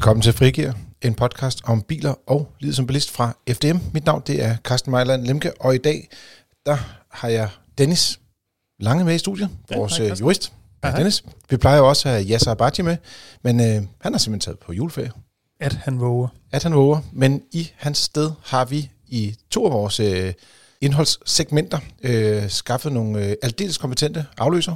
Velkommen til Frigir, en podcast om biler og livet som bilist fra FDM. Mit navn det er Carsten Mejland Lemke, og i dag der har jeg Dennis Lange med i studiet, Ja, vores hej, øh, Carsten. jurist. Hej. Dennis. Vi plejer jo også at have Yasser Abadji med, men øh, han har simpelthen taget på juleferie, At han våger. at han våger. Men i hans sted har vi i to af vores øh, indholdssegmenter øh, skaffet nogle øh, aldeles kompetente afløser.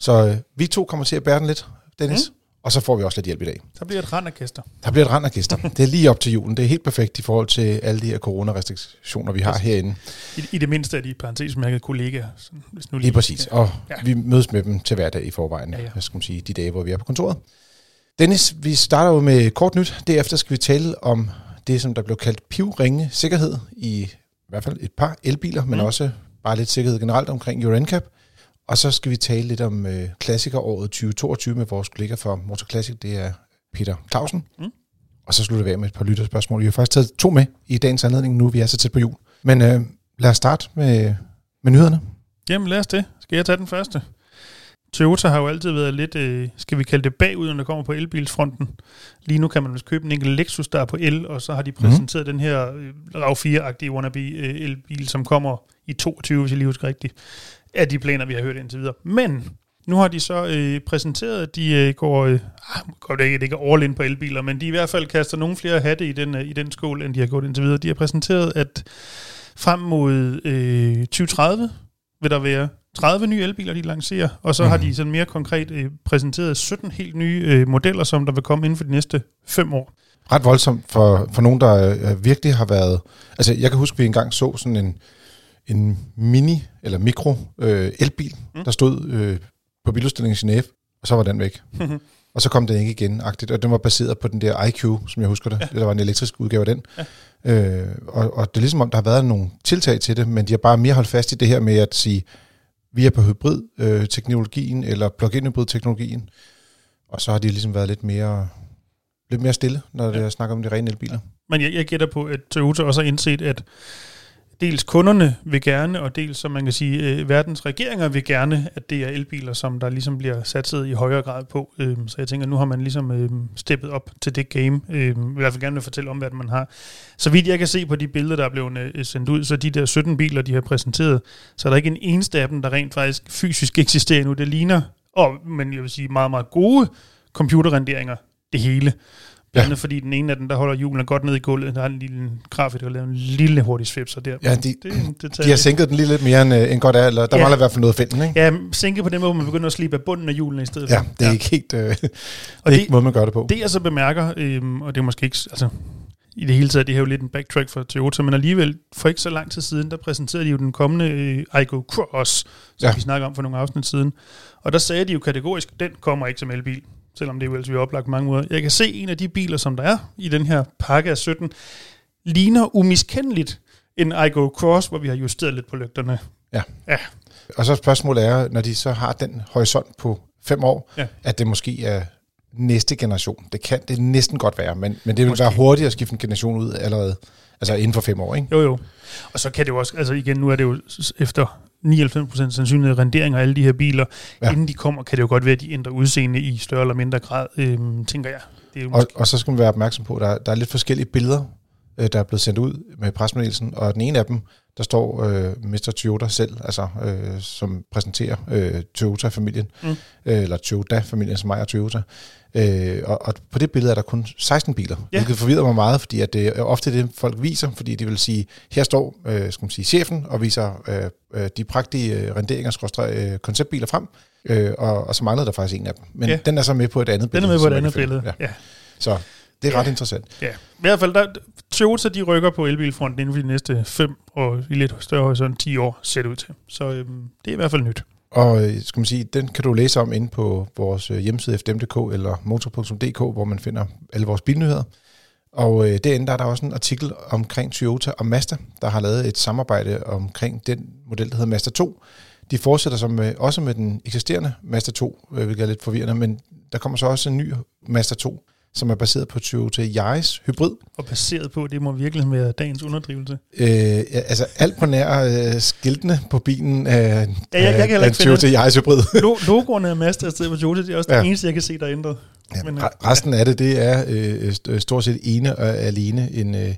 Så øh, vi to kommer til at bære den lidt, Dennis. Mm. Og så får vi også lidt hjælp i dag. Så bliver et randerkæster. Der bliver et rand af gæster. Det er lige op til julen. Det er helt perfekt i forhold til alle de her coronarestriktioner, vi har Præcis. herinde. I, I det mindste er de parentesmærkede kollegaer. Hvis nu Lige præcis. Og Ja. vi mødes med dem til hverdag i forvejen, Ja, ja. hvad skal man sige, de dage, hvor vi er på kontoret. Dennis, vi starter jo med kort nyt. Derefter skal vi tale om det, som der blev kaldt pivringe sikkerhed i, i hvert fald et par elbiler, men Mm. også bare lidt sikkerhed generelt omkring Euro NCAP. Og så skal vi tale lidt om øh, klassikeråret 2022 med vores kollega fra Motor Classic. Det er Peter Clausen. Mm. Og så slutter vi af med et par lytterspørgsmål. Vi har faktisk taget to med i dagens anledning, nu vi er så tæt på jul. Men øh, lad os starte med, med nyhederne. Jamen lad os det. Skal jeg tage den første? Toyota har jo altid været lidt, øh, skal vi kalde det bagud, når det kommer på elbilsfronten. Lige nu kan man købe en enkelt Lexus, der er på el, og så har de præsenteret mm. den her øh, RAV4-agtige wannabe øh, elbil, som kommer i 22, hvis jeg lige husker rigtigt, af de planer, vi har hørt indtil videre. Men nu har de så øh, præsenteret, at de øh, går, øh, ah, godt ikke, det ikke all in på elbiler, men de i hvert fald kaster nogle flere hatte i den, øh, i den skål, end de har gjort indtil videre. De har præsenteret, at frem mod øh, 2030 vil der være 30 nye elbiler, de lancerer, og så mm. har de sådan mere konkret øh, præsenteret 17 helt nye øh, modeller, som der vil komme inden for de næste 5 år. ret voldsomt for, for nogen, der øh, virkelig har været... Altså, jeg kan huske, at vi engang så sådan en, en mini- eller mikro øh, elbil, mm. Der stod øh, på biludstillingen i Genève, og så var den væk. og så kom den ikke igen, agtigt, og den var baseret på den der IQ, som jeg husker det. Ja. Der var en elektrisk udgave af den. Ja. Øh, og, og det er ligesom om, der har været nogle tiltag til det, men de har bare mere holdt fast i det her med at sige, vi er på hybrid-teknologien, eller plug-in hybrid-teknologien, og så har de ligesom været lidt mere, lidt mere stille, når det Ja. er snak om de rene elbiler. Men jeg, jeg gætter på, at Toyota også har indset, at dels kunderne vil gerne, og dels, som man kan sige, øh, verdens regeringer vil gerne, at det er elbiler, som der ligesom bliver satset i højere grad på. Øhm, så jeg tænker, nu har man ligesom øhm, steppet op til det game. Øhm, I hvert fald gerne vil fortælle om, hvad man har. Så vidt jeg kan se på de billeder, der er blevet øh, sendt ud, så de der 17 biler, de har præsenteret, så er der ikke en eneste af dem, der rent faktisk fysisk eksisterer nu. Det ligner, og, men jeg vil sige, meget, meget gode computerrenderinger, det hele. Blandt andet fordi den ene af dem, der holder hjulen godt ned i gulvet, der har en lille grafiker, der lavet en lille hurtig svipser der. Ja, de, det, er detalje. de har sænket den lige lidt mere end, øh, end godt er, eller der ja. Ja. mangler i hvert fald noget at finde den, ikke? Ja, sænke på den måde, hvor man begynder at slibe af bunden af hjulene i stedet Ja, for. det er ikke helt, øh, det er Og ikke det, måde, man gør det på. det jeg så bemærker, øhm, og det er måske ikke, altså i det hele taget, det her er jo lidt en backtrack for Toyota, men alligevel for ikke så lang tid siden, der præsenterede de jo den kommende øh, Igo Cross, som Ja. ja. vi snakker om for nogle afsnit siden. Og der sagde de jo kategorisk, den kommer ikke som elbil, selvom det er jo vi har oplagt på mange måder. Jeg kan se en af de biler, som der er i den her pakke af 17, ligner umiskendeligt en Igo Cross, hvor vi har justeret lidt på lygterne. Og så spørgsmålet er, når de så har den horisont på fem år, Ja. at det måske er næste generation. Det kan det næsten godt være, men, men det vil Måske. være hurtigt at skifte en generation ud allerede, altså inden for fem år, ikke? Jo, jo. Og så kan det jo også, altså igen, nu er det jo efter 99% sandsynlighed rendering af alle de her biler. Ja. Inden de kommer, kan det jo godt være, at de ændrer udseende i større eller mindre grad, øhm, tænker jeg. Det er Og, måske, og så skal man være opmærksom på, at der, der er lidt forskellige billeder, øh, der er blevet sendt ud med pressemeddelelsen, og den ene af dem, der står øh, Mr. Toyota selv, altså øh, som præsenterer øh, Toyota-familien, mm. Øh, eller Toyota-familien, som ejer Toyota. Øh, og, og på det billede er der kun 16 biler, ja. Hvilket forvirrer mig meget, fordi at det er ofte det, folk viser, fordi de vil sige, her står øh, skal man sige, chefen og viser øh, øh, de prægtige øh, renderinger, øh, konceptbiler frem, øh, og, og så manglede der faktisk en af dem. Men ja. Den er så med på et andet den billede. er med på et andet billede. Ja. Ja. Så det er Ja. ret interessant. ja. I hvert fald, der, Toyota de rykker på elbilfronten inden for de næste 5 og i lidt større horisont 10 år, ser det ud til. Så øhm, det er i hvert fald nyt. Og øh, skal man sige, den kan du læse om inde på vores øh, hjemmeside fdm.dk eller motor.dk, hvor man finder alle vores bilnyheder. Og øh, derinde der er der også en artikel omkring Toyota og Mazda, der har lavet et samarbejde omkring den model, der hedder Mazda 2. De fortsætter som med, også med den eksisterende Mazda 2, øh, hvilket er lidt forvirrende, men der kommer så også en ny Mazda 2, som er baseret på Toyota Yaris hybrid. Og baseret på, det må virkelig være dagens underdrivelse. Øh, ja, altså alt på nær øh, skiltene på bilen af, jeg kan heller af finde Toyota Yaris hybrid. Lo- logoerne af Mazda stedet for Toyota, det er også Ja. ja. det eneste, jeg kan se, der er ændret. Ja, men, resten af det, det er øh, stort set ene og alene en, øh,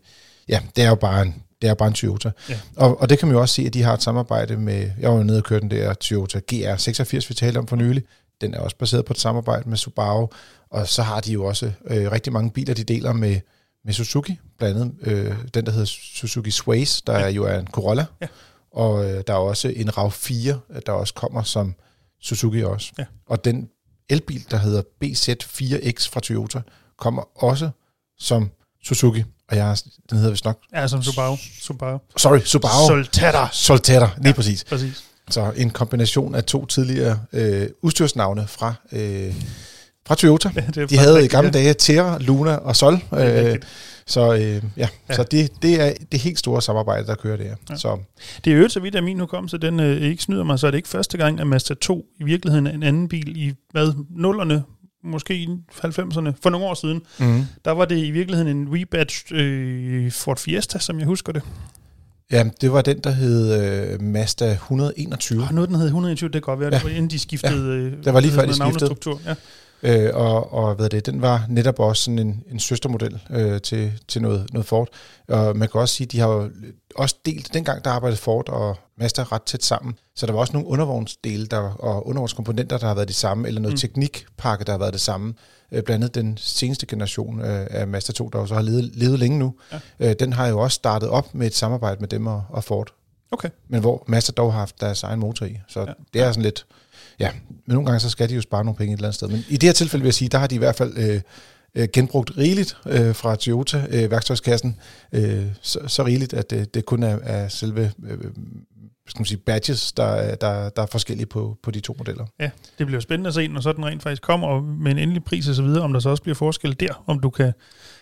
ja, det er jo bare en, det er bare en Toyota. Ja. Og, og det kan man jo også se, at de har et samarbejde med, jeg var nede og kørte den der Toyota GR86, vi talte om for nylig. Den er også baseret på et samarbejde med Subaru. Og så har de jo også øh, rigtig mange biler, de deler med, med Suzuki. Blandt andet øh, den, der hedder Suzuki Sways, der ja. jo er en Corolla. Ja. Og øh, der er også en RAV4, der også kommer som Suzuki også. Ja. Og den elbil, der hedder BZ4X fra Toyota, kommer også som Suzuki. Og jeg har, den hedder vist nok... Ja, som Subaru. Subaru. Sorry, Subaru. Solterra. Solterra, lige ja, præcis. præcis. Så en kombination af to tidligere øh, udstyrsnavne fra, øh, fra Toyota. Ja, De havde i gamle ja. dage Terra, Luna og Sol. Øh, så øh, ja, ja. så det, det er det helt store samarbejde, der kører der. Ja. Så. Det er jo så vidt, at min hukommelse, den øh, ikke snyder mig, så er det ikke første gang, at Mazda 2 i virkeligheden er en anden bil i hvad, nullerne, måske i 90'erne, for nogle år siden. Mm. Der var det i virkeligheden en rebadged øh, Ford Fiesta, som jeg husker det. Ja, det var den, der hed øh, Mazda 121. Oh, noget, den hed 121, det kan godt være, ja. det var inden de skiftede ja, det var lige før, de skiftede. Ja. Øh, og, og hvad det, den var netop også sådan en, en søstermodel øh, til, til noget, noget Ford. Og man kan også sige, de har jo også delt, dengang der arbejdede Ford og Mazda ret tæt sammen, så der var også nogle undervognsdele der, og undervognskomponenter, der har været de samme, eller noget mm. teknikpakke, der har været det samme. Øh, blandt andet den seneste generation øh, af Mazda 2, der også har levet, levet længe nu, ja. øh, den har jo også startet op med et samarbejde med dem og, og Ford. Okay. Men hvor Mazda dog har haft deres egen motor i. Så ja. det er sådan lidt... Ja, men nogle gange så skal de jo spare nogle penge et eller andet sted. Men i det her tilfælde vil jeg sige, der har de i hvert fald øh, øh genbrugt rigeligt øh, fra Toyota-værktøjskassen, øh, øh, så, så rigeligt, at det, det kun er, er selve øh, øh skal man sige, badges, der, der, der er forskellige på, på de to modeller. Ja, det bliver spændende at se, når så den rent faktisk kommer med en endelig pris og så videre, om der så også bliver forskel der, om du kan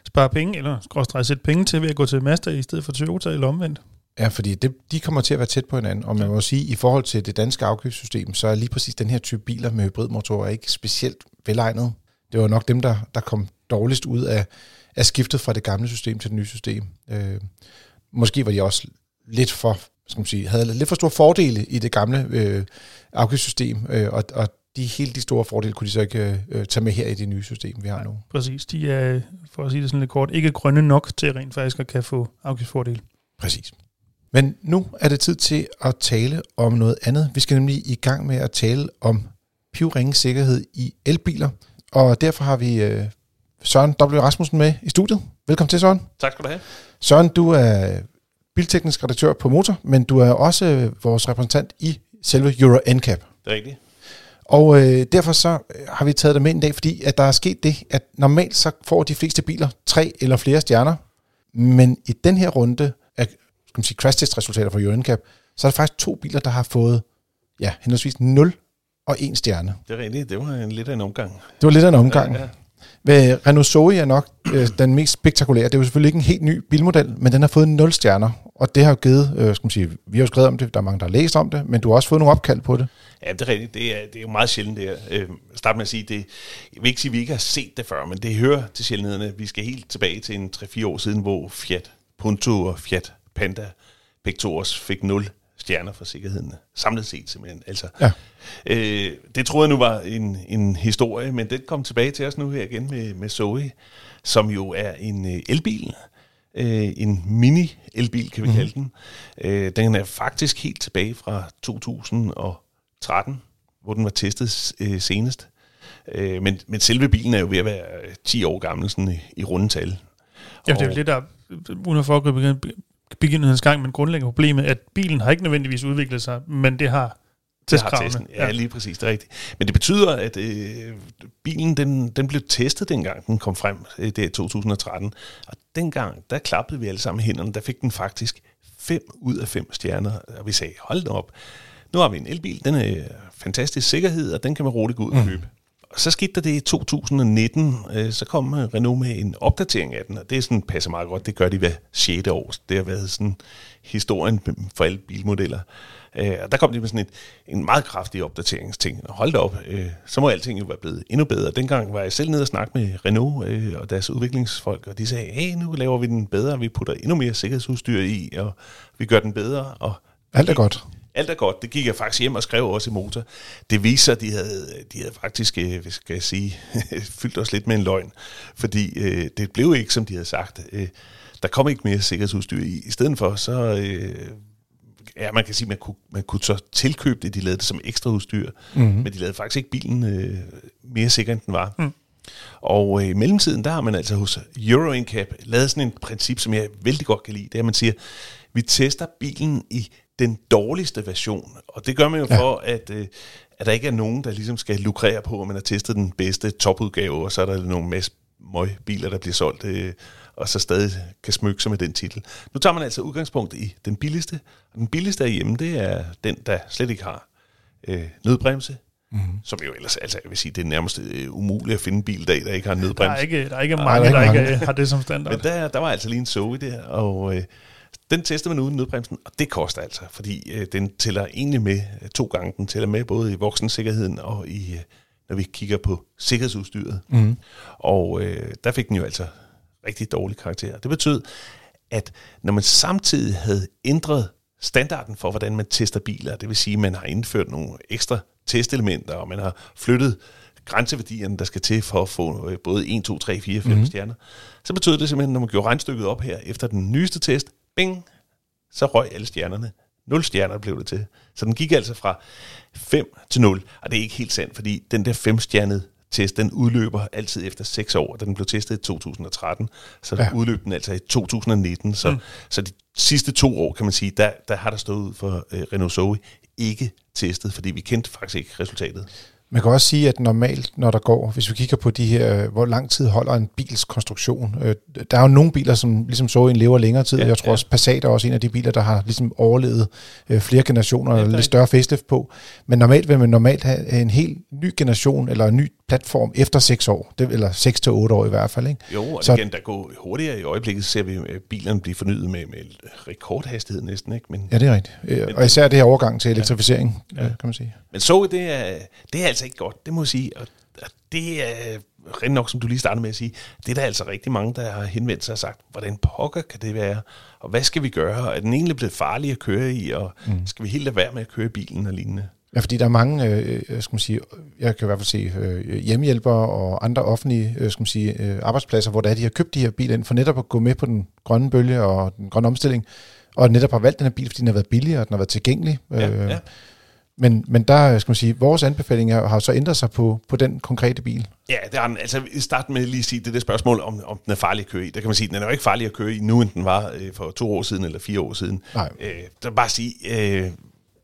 spare penge, eller skråstrej sætte penge til ved at gå til Mazda i stedet for Toyota, eller omvendt. Ja, fordi det, de kommer til at være tæt på hinanden, og man må sige, i forhold til det danske afgiftssystem, så er lige præcis den her type biler med hybridmotorer ikke specielt velegnet. Det var nok dem, der, der kom dårligst ud af, af skiftet fra det gamle system til det nye system. Øh, måske var de også lidt for, skal man sige, havde lidt for store fordele i det gamle øh, afgiftssystem, øh, og, og de helt de store fordele kunne de så ikke øh, tage med her i det nye system, vi har nu. Præcis. De er, for at sige det sådan lidt kort, ikke grønne nok til rent faktisk at kan få afgiftsfordele. Præcis. Men nu er det tid til at tale om noget andet. Vi skal nemlig i gang med at tale om pivringe sikkerhed i elbiler. Og derfor har vi øh, Søren W. Rasmussen med i studiet. Velkommen til, Søren. Tak skal du have. Søren, du er bilteknisk redaktør på Motor, men du er også øh, vores repræsentant i selve Euro NCAP. Det er rigtigt. Og øh, derfor så øh, har vi taget dig med en dag, fordi at der er sket det, at normalt så får de fleste biler tre eller flere stjerner, men i den her runde skal man sige, crash test resultater fra Euro NCAP, så er der faktisk to biler, der har fået ja, henholdsvis 0 og 1 stjerne. Det er rigtigt, det var en lidt af en omgang. Det var lidt af en omgang. Ja, ja. Ved Renault Zoe er nok øh, den mest spektakulære. Det er jo selvfølgelig ikke en helt ny bilmodel, men den har fået 0 stjerner. Og det har jo givet, øh, skal man sige, vi har jo skrevet om det, der er mange, der har læst om det, men du har også fået nogle opkald på det. Ja, det er rigtigt. Det er, det er jo meget sjældent det her. Øh, start med at sige, det, jeg vil ikke sige, at vi ikke har set det før, men det hører til sjældenhederne. Vi skal helt tilbage til en 3-4 år siden, hvor Fiat Punto og Fiat Panda begge to også fik 0 stjerner for sikkerheden, samlet set simpelthen. Altså, ja. øh, det troede jeg nu var en, en historie, men det kom tilbage til os nu her igen med, med Zoe, som jo er en øh, elbil, øh, en mini-elbil kan vi mm-hmm. kalde den. Øh, den er faktisk helt tilbage fra 2013, hvor den var testet øh, senest. Øh, men, men selve bilen er jo ved at være 10 år gammel sådan i, i rundetal. Ja, det er jo lidt der, uden at foregribe begivenhedens gang, men grundlæggende problemet, at bilen har ikke nødvendigvis udviklet sig, men det har testkravene. Ja, lige præcis, det er rigtigt. Men det betyder, at øh, bilen den, den blev testet dengang, den kom frem, øh, det er 2013. Og dengang, der klappede vi alle sammen hænderne, der fik den faktisk 5 ud af 5 stjerner. Og vi sagde, hold da op, nu har vi en elbil, den er fantastisk sikkerhed, og den kan man roligt gå ud og mm. købe. Mm. Og så skete der det i 2019, øh, så kom Renault med en opdatering af den, og det er sådan, passer meget godt, det gør de hver 6. år. Det har været sådan historien for alle bilmodeller. Øh, og der kom de med sådan et, en meget kraftig opdateringsting. Og hold da op, øh, så må alting jo være blevet endnu bedre. Dengang var jeg selv nede og snakke med Renault øh, og deres udviklingsfolk, og de sagde, hey, nu laver vi den bedre, vi putter endnu mere sikkerhedsudstyr i, og vi gør den bedre. Og Alt er godt. Alt er godt. Det gik jeg faktisk hjem og skrev også i motor. Det viser, at de havde, de havde faktisk, øh, skal jeg sige, fyldt os lidt med en løgn. Fordi øh, det blev ikke, som de havde sagt. Øh, der kom ikke mere sikkerhedsudstyr i. I stedet for, så... Øh, ja, man kan sige, man kunne, man kunne så tilkøbe det. De lavede det som ekstra udstyr. Mm-hmm. Men de lavede faktisk ikke bilen øh, mere sikker, end den var. Mm. Og øh, i mellemtiden, der har man altså hos Euro NCAP lavet sådan en princip, som jeg vældig godt kan lide. Det er, at man siger, vi tester bilen i den dårligste version. Og det gør man jo ja. for, at, øh, at der ikke er nogen, der ligesom skal lukrere på, at man har testet den bedste topudgave, og så er der nogle masse biler, der bliver solgt, øh, og så stadig kan smykke sig med den titel. Nu tager man altså udgangspunkt i den billigste, og den billigste af hjemme, det er den, der slet ikke har øh, nødbremse, Mm-hmm. Som jo ellers, altså jeg vil sige, det er nærmest uh, umuligt at finde en bil i dag, der ikke har nødbremse. Der er ikke, der er ikke mange, der, ikke, der ikke har det som standard. Men der, der var altså lige en Zoe der, og uh, den tester man uden nødbremsen, og det koster altså, fordi uh, den tæller egentlig med uh, to gange. Den tæller med både i voksensikkerheden og i, uh, når vi kigger på sikkerhedsudstyret. Mm. Og uh, der fik den jo altså rigtig dårlig karakter. Det betød, at når man samtidig havde ændret standarden for, hvordan man tester biler, det vil sige, at man har indført nogle ekstra testelementer, og man har flyttet grænseværdierne, der skal til for at få øh, både 1, 2, 3, 4, 5 mm-hmm. stjerner, så betød det simpelthen, når man gjorde regnstykket op her efter den nyeste test, bing, så røg alle stjernerne. 0 stjerner blev det til. Så den gik altså fra 5 til 0, og det er ikke helt sandt, fordi den der 5-stjernede test, den udløber altid efter 6 år, da den blev testet i 2013, så ja. udløb den altså i 2019, så, mm. så de sidste to år, kan man sige, der, der har der stået ud for øh, Renault Zoe ikke testet, fordi vi kendte faktisk ikke resultatet. Man kan også sige, at normalt, når der går, hvis vi kigger på de her, hvor lang tid holder en bils konstruktion, øh, der er jo nogle biler, som ligesom så en lever længere tid. Ja, jeg tror ja. også, Passat er også en af de biler, der har ligesom overlevet øh, flere generationer, ja, lidt større facelift på. Men normalt vil man normalt have en helt ny generation, eller en ny platform efter 6 år, det, eller 6 til 8 år i hvert fald. Ikke? Jo, og så, igen, der går hurtigere i øjeblikket, ser vi øh, bilerne blive fornyet med, med rekordhastighed næsten. Ikke? Men, ja, det er rigtigt. Øh, og især det her overgang til elektrificering, ja. Ja. kan man sige. Men så det er, det er altså ikke godt, det må jeg sige. Og, og det er rent nok, som du lige startede med at sige, det er der altså rigtig mange, der har henvendt sig og sagt, hvordan pokker kan det være, og hvad skal vi gøre? Er den egentlig blevet farlig at køre i, og mm. skal vi helt lade være med at køre bilen og lignende? Ja, fordi der er mange, øh, øh, skal man sige, jeg kan i hvert fald se øh, hjemmehjælpere og andre offentlige øh, skal man sige, øh, arbejdspladser, hvor der er, de har købt de her biler ind for netop at gå med på den grønne bølge og den grønne omstilling, og netop har valgt den her bil, fordi den har været billig, og den har været tilgængelig. Ja, øh, ja. Men, men der skal man sige, vores anbefalinger har så ændret sig på, på den konkrete bil. Ja, det har den. Altså, start med lige at sige det der spørgsmål, om, om den er farlig at køre i. Der kan man sige, den er jo ikke farlig at køre i nu, end den var øh, for to år siden eller fire år siden. Nej. Øh, der bare sige, øh,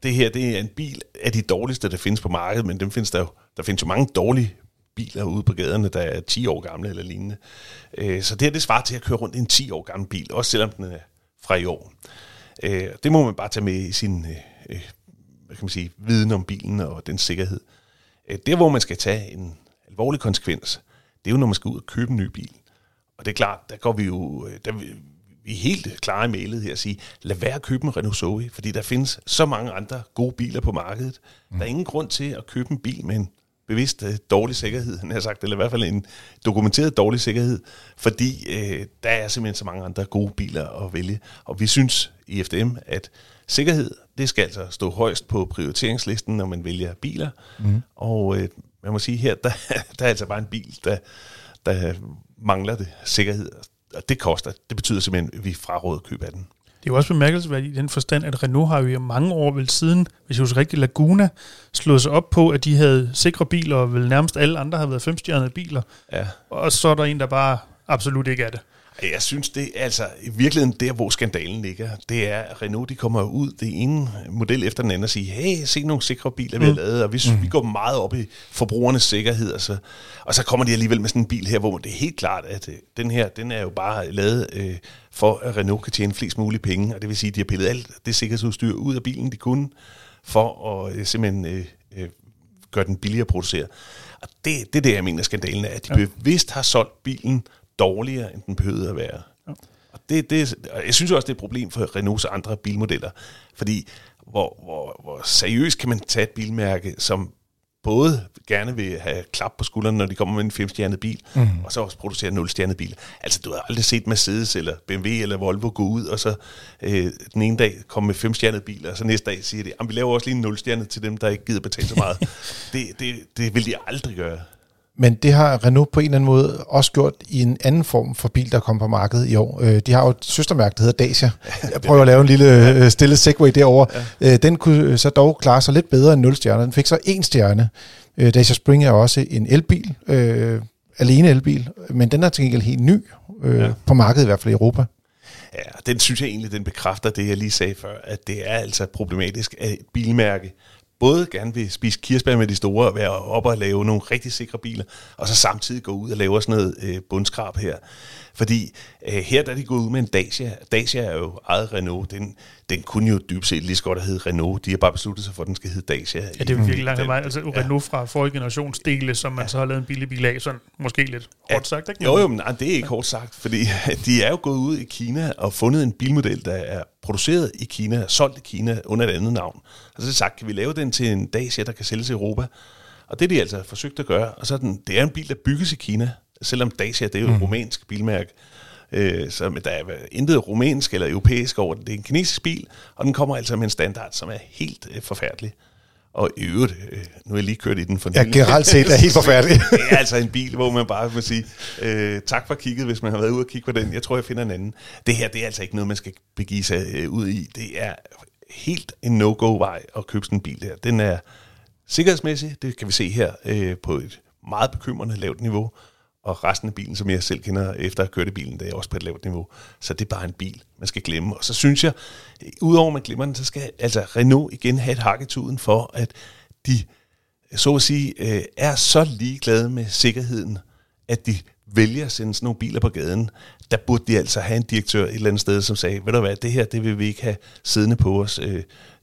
det her det er en bil af de dårligste, der findes på markedet, men dem findes der jo, der findes jo mange dårlige biler ude på gaderne, der er 10 år gamle eller lignende. Øh, så det her, det svarer til at køre rundt i en 10 år gammel bil, også selvom den er fra i år. Øh, det må man bare tage med i sin øh, hvad kan man sige, viden om bilen og den sikkerhed. Der, hvor man skal tage en alvorlig konsekvens, det er jo, når man skal ud og købe en ny bil. Og det er klart, der går vi jo, der, vi er helt klare i mailet her at sige, lad være at købe en Renault Zoe, fordi der findes så mange andre gode biler på markedet. Mm. Der er ingen grund til at købe en bil med en bevidst uh, dårlig sikkerhed, han har sagt, eller i hvert fald en dokumenteret dårlig sikkerhed, fordi uh, der er simpelthen så mange andre gode biler at vælge. Og vi synes i FDM, at sikkerhed, det skal altså stå højst på prioriteringslisten, når man vælger biler. Mm. Og uh, man må sige her, der, der er altså bare en bil, der, der mangler det sikkerhed og det koster. Det betyder simpelthen, at vi fraråder køb af den. Det er jo også bemærkelsesværdigt i den forstand, at Renault har jo i mange år vel siden, hvis jeg husker rigtigt, Laguna slået sig op på, at de havde sikre biler, og vel nærmest alle andre har været femstjernede biler. Ja. Og så er der en, der bare absolut ikke er det. Jeg synes, det er altså i virkeligheden der, hvor skandalen ligger. Det er, at Renault de kommer ud det ene model efter den anden og siger, hey, se nogle sikre biler, vi har mm. lavet, og vi, mm. vi går meget op i forbrugernes sikkerhed. Og så, og så kommer de alligevel med sådan en bil her, hvor det er helt klart, at øh, den her, den er jo bare lavet øh, for, at Renault kan tjene flest mulige penge. Og det vil sige, at de har pillet alt det sikkerhedsudstyr ud af bilen, de kunne, for at øh, simpelthen øh, øh, gøre den billigere at producere. Og det, det er det, jeg mener, skandalen er, at de ja. bevidst har solgt bilen dårligere, end den behøvede at være. Ja. Og det, det, jeg synes også, det er et problem for Renaults andre bilmodeller, fordi hvor, hvor, hvor seriøst kan man tage et bilmærke, som både gerne vil have klap på skulderen, når de kommer med en femstjernet bil, mm. og så også producere en nulstjernet bil. Altså, du har aldrig set Mercedes eller BMW eller Volvo gå ud, og så øh, den ene dag komme med femstjernet bil, og så næste dag siger de, at vi laver også lige en nulstjernet til dem, der ikke gider betale så meget. det, det, det vil de aldrig gøre. Men det har Renault på en eller anden måde også gjort i en anden form for bil, der kom på markedet i år. Øh, de har jo et søstermærke, der hedder Dacia. Jeg prøver at lave en lille øh, stille segway derovre. Ja. Den kunne så dog klare sig lidt bedre end 0 stjerner. Den fik så en stjerne. Dacia Spring er også en elbil, øh, alene elbil, men den er til gengæld helt ny øh, ja. på markedet, i hvert fald i Europa. Ja, den synes jeg egentlig, den bekræfter det, jeg lige sagde før, at det er altså problematisk, at et bilmærke både gerne vil spise kirsebær med de store og være oppe og lave nogle rigtig sikre biler, og så samtidig gå ud og lave sådan noget øh, bundskrab her. Fordi øh, her der er de gået ud med en Dacia. Dacia er jo eget Renault. Den, den kunne jo dybt set lige så godt have heddet Renault. De har bare besluttet sig for, at den skal hedde Dacia. Ja, det er virkelig langt vej. Altså ja. Renault fra forrige generations dele, som man ja. så har lavet en billig bil af, sådan måske lidt hårdt sagt. Ikke? Jo, jo, men nej, det er ikke hårdt sagt, fordi de er jo gået ud i Kina og fundet en bilmodel, der er produceret i Kina, solgt i Kina under et andet navn. Og så er sagt, kan vi lave den til en Dacia, der kan sælges i Europa? Og det er de altså forsøgt at gøre. Og så er den, det er en bil, der bygges i Kina, selvom Dacia det er jo et mm. romansk bilmærke. Øh, så der er intet rumænsk eller europæisk over det. Det er en kinesisk bil, og den kommer altså med en standard, som er helt øh, forfærdelig. Og i øvrigt, øh, nu er jeg lige kørt i den for Ja, generelt set er helt forfærdelig. det er altså en bil, hvor man bare må sige, øh, tak for kigget, hvis man har været ude og kigge på den. Jeg tror, jeg finder en anden. Det her, det er altså ikke noget, man skal begive sig øh, ud i. Det er helt en no-go-vej at købe sådan en bil her. Den er sikkerhedsmæssig, det kan vi se her, øh, på et meget bekymrende lavt niveau og resten af bilen, som jeg selv kender efter at have kørt i bilen, det er også på et lavt niveau. Så det er bare en bil, man skal glemme. Og så synes jeg, udover at man glemmer den, så skal altså Renault igen have et hak i tuden for, at de, så at sige, øh, er så ligeglade med sikkerheden, at de vælger at sende sådan nogle biler på gaden. Der burde de altså have en direktør et eller andet sted, som sagde, ved du hvad, det her, det vil vi ikke have siddende på os. Øh,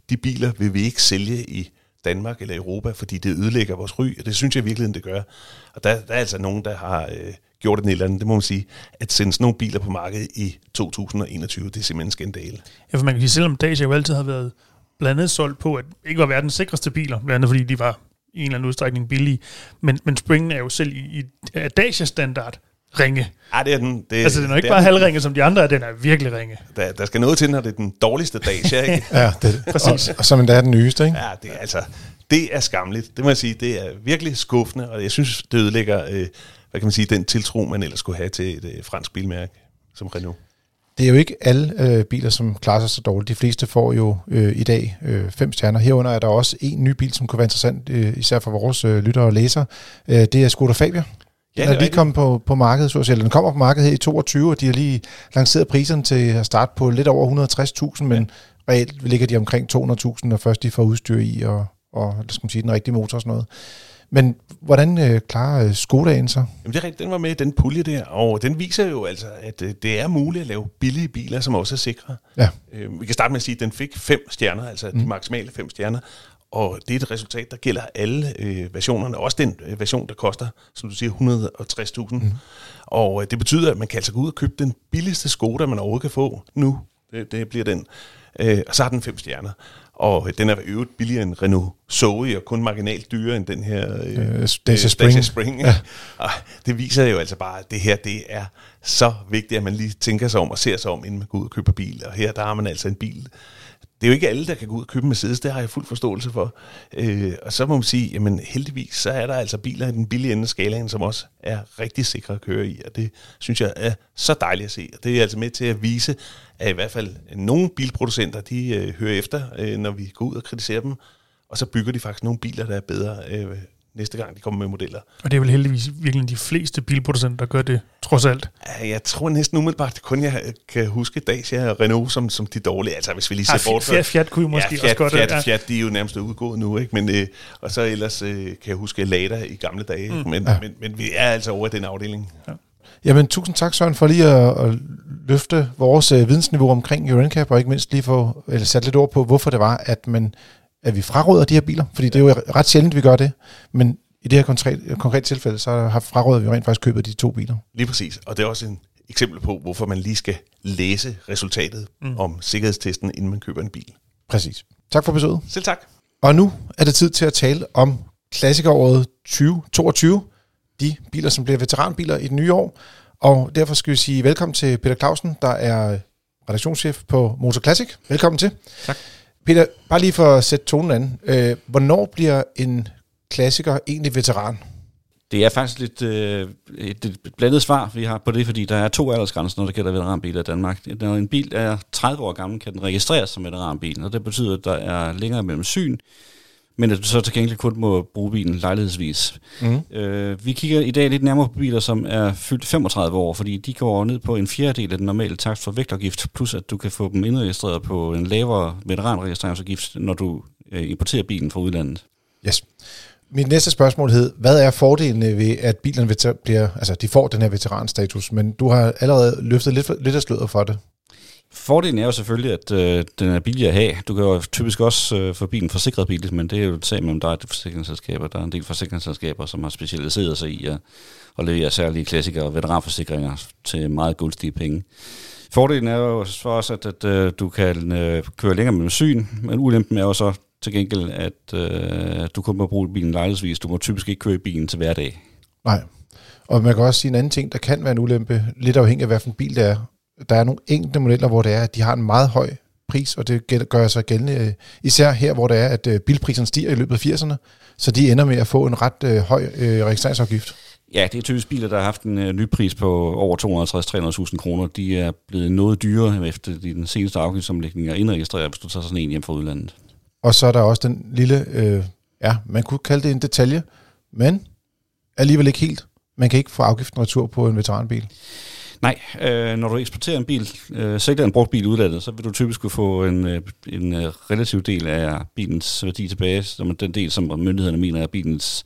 de biler vil vi ikke sælge i Danmark eller Europa, fordi det ødelægger vores ry, og det synes jeg virkelig, det gør. Og der, der er altså nogen, der har øh, gjort det eller andet, det må man sige, at sende sådan nogle biler på markedet i 2021, det er simpelthen skandale. Ja, for man kan sige, selvom Dacia jo altid har været blandet solgt på, at ikke var verdens sikreste biler, blandt andet fordi de var i en eller anden udstrækning billige, men, men Springen er jo selv i, i Dacia-standard ringe. Ja, det er den. Det, altså, den er ikke bare halvringe som de andre, den er virkelig ringe. Der, der skal noget til, når det er den dårligste dag, ikke? ja, det, præcis. Og, og som endda er den nyeste, ikke? Ja, det er altså, det er skamligt. Det må jeg sige, det er virkelig skuffende, og jeg synes, det ødelægger, øh, hvad kan man sige, den tiltro, man ellers skulle have til et øh, fransk bilmærke som Renault. Det er jo ikke alle øh, biler, som klarer sig så dårligt. De fleste får jo øh, i dag øh, fem stjerner. Herunder er der også en ny bil, som kunne være interessant, øh, især for vores øh, lyttere og læsere. Øh, det er Skoda Fabia. Ja, den er lige kommet på, på markedet, så at. Den kommer på markedet her i 22, og de har lige lanceret priserne til at starte på lidt over 160.000, men ja. reelt ligger de omkring 200.000, når først de får udstyr i og, og lad os sige, den rigtige motor og sådan noget. Men hvordan øh, klarer øh, Skodaen så? Jamen det er rigtigt, den var med i den pulje der, og den viser jo altså, at øh, det er muligt at lave billige biler, som også er sikre. Ja. Øh, vi kan starte med at sige, at den fik fem stjerner, altså mm. de maksimale fem stjerner, og det er et resultat, der gælder alle øh, versionerne, også den øh, version, der koster, som du siger, 160.000. Mm. Og øh, det betyder, at man kan altså gå ud og købe den billigste Skoda, man overhovedet kan få nu. Det, det bliver den. Øh, og så har den fem stjerner. Og den er øvrigt billigere end Renault Zoe, og kun marginalt dyrere end den her øh, øh, Dacia Spring. Dacia Spring ja. og det viser jo altså bare, at det her det er så vigtigt, at man lige tænker sig om og ser sig om, inden man går ud og køber bil. Og her der har man altså en bil, det er jo ikke alle, der kan gå ud og købe en Mercedes, det har jeg fuld forståelse for. Øh, og så må man sige, jamen heldigvis, så er der altså biler i den billige ende af skalaen, som også er rigtig sikre at køre i, og det synes jeg er så dejligt at se. Og det er altså med til at vise, at i hvert fald nogle bilproducenter, de øh, hører efter, øh, når vi går ud og kritiserer dem, og så bygger de faktisk nogle biler, der er bedre øh, næste gang, de kommer med modeller. Og det er vel heldigvis virkelig de fleste bilproducenter, der gør det, trods alt. Jeg tror næsten umiddelbart, det kun jeg kan huske Dacia og Renault som, som de dårlige. Altså, hvis vi lige ser ja, bort Fiat, Fiat kunne måske ja, Fiat, også godt. Fiat, ja. Fiat, de er jo nærmest udgået nu, ikke? Men, øh, og så ellers øh, kan jeg huske Lada i gamle dage. Mm. Men, ja. men, men, vi er altså over i den afdeling. Ja. Jamen, tusind tak, Søren, for lige at, at løfte vores øh, vidensniveau omkring EuroNCAP, og ikke mindst lige få eller sat lidt ord på, hvorfor det var, at man at vi fraråder de her biler, fordi det er jo ret sjældent, vi gør det, men i det her konkret, konkret tilfælde, så har frarådet vi rent faktisk købet de to biler. Lige præcis, og det er også en eksempel på, hvorfor man lige skal læse resultatet mm. om sikkerhedstesten, inden man køber en bil. Præcis. Tak for besøget. Selv tak. Og nu er det tid til at tale om klassikeråret 2022. De biler, som bliver veteranbiler i det nye år. Og derfor skal vi sige velkommen til Peter Clausen, der er redaktionschef på Motor Classic. Velkommen til. Tak. Peter, bare lige for at sætte tonen an. Øh, hvornår bliver en klassiker egentlig veteran? Det er faktisk lidt øh, et, et blandet svar, vi har på det, fordi der er to aldersgrænser, når det gælder veteranbiler i Danmark. Når en bil er 30 år gammel, kan den registreres som veteranbil, og det betyder, at der er længere mellem syn, men at du så til gengæld kun må bruge bilen lejlighedsvis. Mm. Øh, vi kigger i dag lidt nærmere på biler, som er fyldt 35 år, fordi de går ned på en fjerdedel af den normale takst for vægtafgift, plus at du kan få dem indregistreret på en lavere veteranregistreringsafgift, når du øh, importerer bilen fra udlandet. Yes. Mit næste spørgsmål hed, hvad er fordelene ved, at bilerne bliver, altså de får den her veteranstatus, men du har allerede løftet lidt, lidt af sløret for det. Fordelen er jo selvfølgelig, at øh, den er billig at have. Du kan jo typisk også øh, få bilen forsikret bil, men det er jo et sag mellem dig og forsikringsselskaber. Der er en del forsikringsselskaber, som har specialiseret sig i at, at levere særlige klassikere og veteranforsikringer til meget gunstige penge. Fordelen er jo for os, at, at, at øh, du kan øh, køre længere med syn, men ulempen er jo så til gengæld, at øh, du kun må bruge bilen lejlighedsvis. Du må typisk ikke køre i bilen til hverdag. Nej. Og man kan også sige en anden ting, der kan være en ulempe, lidt afhængig af, hvilken bil det er. Der er nogle enkelte modeller, hvor det er, at de har en meget høj pris, og det gør sig gældende øh, især her, hvor det er, at øh, bilpriserne stiger i løbet af 80'erne, så de ender med at få en ret øh, høj øh, registreringsafgift. Ja, det er typisk biler, der har haft en øh, ny pris på over 250-300.000 kroner. De er blevet noget dyrere efter den seneste afgiftsomlægning og indregistrere, hvis du tager sådan en hjem fra udlandet. Og så er der også den lille, øh, ja, man kunne kalde det en detalje, men alligevel ikke helt. Man kan ikke få afgiften retur på en veteranbil. Nej, øh, når du eksporterer en bil, øh, sælger en brugt bil udlandet, så vil du typisk kunne få en, øh, en øh, relativ del af bilens værdi tilbage, som den del, som myndighederne mener er bilens,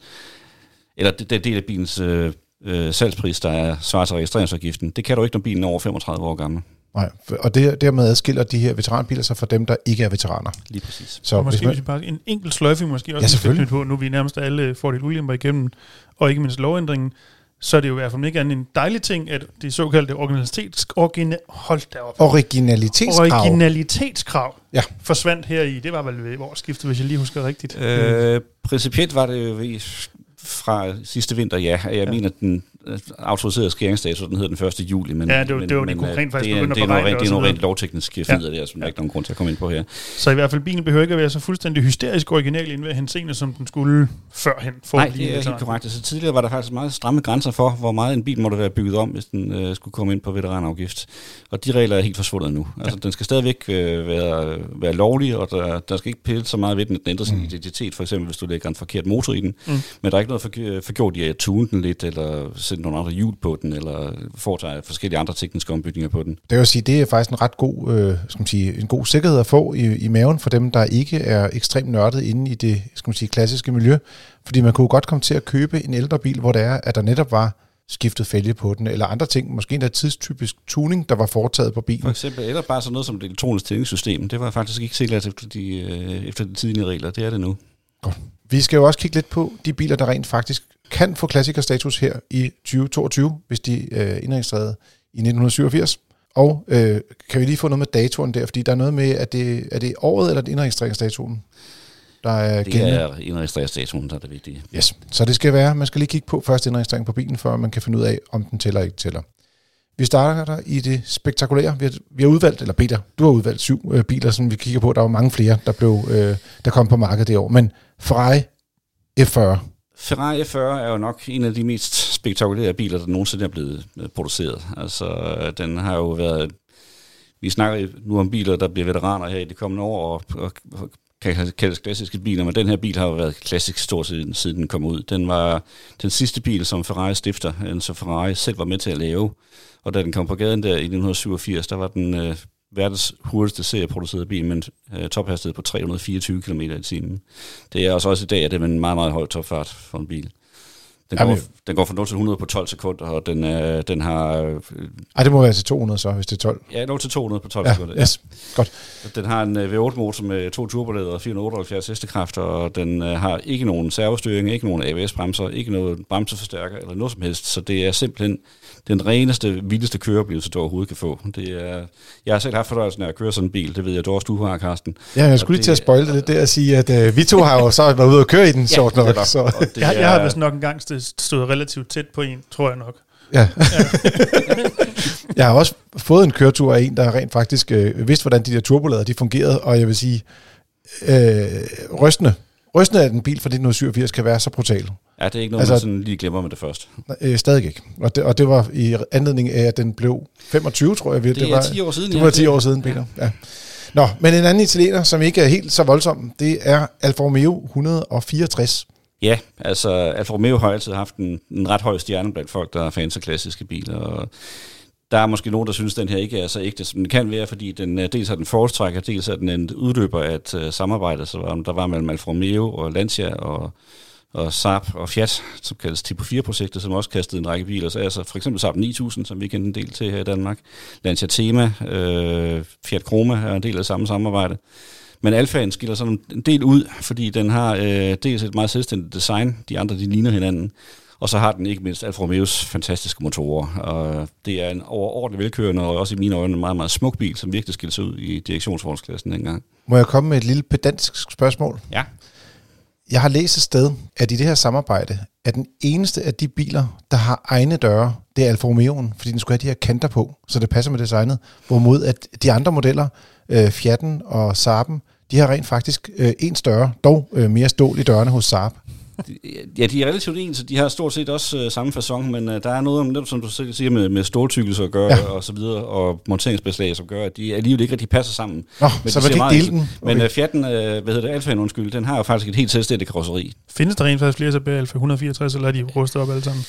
eller den del af bilens øh, øh, salgspris, der er svaret til registreringsafgiften. Det kan du ikke, når bilen er over 35 år gammel. Nej, og det, dermed adskiller de her veteranbiler sig fra dem, der ikke er veteraner. Lige præcis. Så og måske hvis man, bare en enkelt sløjfe, måske også ja, selvfølgelig. på, nu vi nærmest alle får lidt ulemper igennem, og ikke mindst lovændringen, så er det jo i hvert fald ikke andet en dejlig ting, at de såkaldte originalitets, origina, hold op, originalitetskrav, originalitetskrav ja. forsvandt her i, det var vel ved årsskiftet, hvis jeg lige husker rigtigt. Øh, principielt var det jo fra sidste vinter, ja. Jeg ja. mener, den autoriseret skæringsdato, den hedder den 1. juli. Men, ja, det, men, det var det, kunne rent faktisk det, er, det, er noget, det er noget rent lovteknisk ja. finder der, som der er ikke nogen grund til at komme ind på her. Så i hvert fald, bilen behøver ikke at være så fuldstændig hysterisk original inden ved henseende, som den skulle førhen. For Nej, det er helt korrekt. Altså, tidligere var der faktisk meget stramme grænser for, hvor meget en bil måtte være bygget om, hvis den øh, skulle komme ind på veteranafgift. Og de regler er helt forsvundet nu. Altså, ja. den skal stadigvæk øh, være, være lovlig, og der, der skal ikke pille så meget ved den, at den ændrer sin mm. identitet, for eksempel hvis du lægger en forkert motor i den. Mm. Men der er ikke noget for, for gjort i at tune den lidt, eller sætte nogle andre hjul på den, eller foretager forskellige andre tekniske ombygninger på den. Det vil sige, det er faktisk en ret god, øh, skal man sige, en god sikkerhed at få i, i maven for dem, der ikke er ekstremt nørdet inde i det skal man sige, klassiske miljø. Fordi man kunne godt komme til at købe en ældre bil, hvor det er, at der netop var skiftet fælge på den, eller andre ting, måske endda tidstypisk tuning, der var foretaget på bilen. For eksempel, eller bare sådan noget som det elektroniske tændingssystem. Det var faktisk ikke sikkert efter de, øh, efter de tidlige regler. Det er det nu. Godt. Vi skal jo også kigge lidt på de biler, der rent faktisk kan få klassikerstatus her i 2022, hvis de øh, indregistreret i 1987. Og øh, kan vi lige få noget med datoren der, fordi der er noget med, at det, er det året eller indregistreringsdatoen? Der er det gældende? er indregistreringsdatoen, der er det vigtige. Yes. Så det skal være, man skal lige kigge på først indregistrering på bilen, før man kan finde ud af, om den tæller eller ikke tæller. Vi starter der i det spektakulære. Vi har, vi har udvalgt, eller Peter, du har udvalgt syv øh, biler, som vi kigger på. Der var mange flere, der, blev, øh, der kom på markedet det år. Men Ferrari F40. Ferrari 40 er jo nok en af de mest spektakulære biler, der nogensinde er blevet øh, produceret. Altså, den har jo været... Vi snakker nu om biler, der bliver veteraner her i de kommende år, og, og, og kan kaldes klassiske biler, men den her bil har jo været klassisk stort siden, siden den kom ud. Den var den sidste bil, som Ferrari stifter, så Ferrari selv var med til at lave. Og da den kom på gaden der i 1987, der var den øh, verdens hurtigste serieproducerede bil med en øh, tophastighed på 324 km i timen. Det er også, også i dag, at det er en meget, meget høj topfart for en bil. Den, Jamen, går, den går fra 0 til 100 på 12 sekunder, og den, øh, den har øh, Ej, det må være til 200 så, hvis det er 12. ja, 0 til 200 på 12 Ja, sekunder. yes. Godt. Den har en øh, V8-motor med to turboladere og 478 hestekræfter, og den øh, har ikke nogen servostyring, ikke nogen ABS-bremser, ikke noget bremseforstærker eller noget som helst. Så det er simpelthen den reneste, vildeste køreoplevelse, du overhovedet kan få. Det er, jeg har selv haft fornøjelsen af at køre sådan en bil, det ved jeg, du også du har, Carsten. Ja, jeg skulle lige til at spoile det lidt der og sige, at øh, vi to har jo så været ude og køre i den, sjovt nok. Så, Jeg, jeg har vist nok engang st- stået relativt tæt på en, tror jeg nok. ja. jeg har også fået en køretur af en, der rent faktisk øh, vidste, hvordan de der turbolader de fungerede, og jeg vil sige, øh, rystende. Rystende af den bil fra 1987 kan være så brutal. Ja, det er ikke noget, Altså- man sådan lige glemmer med det første. Øh, stadig ikke. Og det, og det var i anledning af, at den blev 25, tror jeg. Det, det var, 10 år siden. Det var 10 år siden, Peter. Ja. Nå, men en anden italiener, som ikke er helt så voldsom, det er Alfa Romeo 164. Ja, altså Alfa Romeo har altid haft en, en ret høj stjerne blandt folk, der er fans af klassiske biler, og der er måske nogen, der synes, at den her ikke er så ægte, som den kan være, fordi den, øh, dels er den foretrækker, dels er den en udløber af et uh, samarbejde, så der var mellem Alfa Romeo og Lancia og, og Saab og Fiat, som kaldes Tipo 4-projektet, som også kastede en række biler. Så altså for eksempel Saab 9000, som vi kender en del til her i Danmark. Lancia Tema, øh, Fiat Chroma er en del af samme samarbejde. Men Alfaen skiller sådan en del ud, fordi den har øh, dels et meget selvstændigt design, de andre de ligner hinanden, og så har den ikke mindst Alfa Romeos fantastiske motorer. Og det er en overordentlig velkørende og også i mine øjne en meget, meget smuk bil, som virkelig skilte sig ud i direktionsvognsklassen dengang. Må jeg komme med et lille pedantisk spørgsmål? Ja. Jeg har læst et sted, at i det her samarbejde, at den eneste af de biler, der har egne døre, det er Alfa Romeo'en, fordi den skulle have de her kanter på, så det passer med designet. Hvorimod at de andre modeller, øh, Fiat'en og Saab'en, de har rent faktisk øh, en større, dog øh, mere stål i dørene hos Saab. Ja, de er relativt ens, så de har stort set også øh, samme fasong, men øh, der er noget om det, som du selv siger, med, med ståltykkelse at gøre, Ja. og så videre, og monteringsbeslag, som gør, at de alligevel ikke rigtig passer sammen. Nå, Men så de man kan meget ikke dele den. ud. Men øh, Fiat'en, øh, hvad hedder det, Alfaen undskyld, den har jo faktisk et helt selvstændigt karosseri. Findes der rent faktisk flere tilbage Alfa 164, eller er de rustet op alle sammen?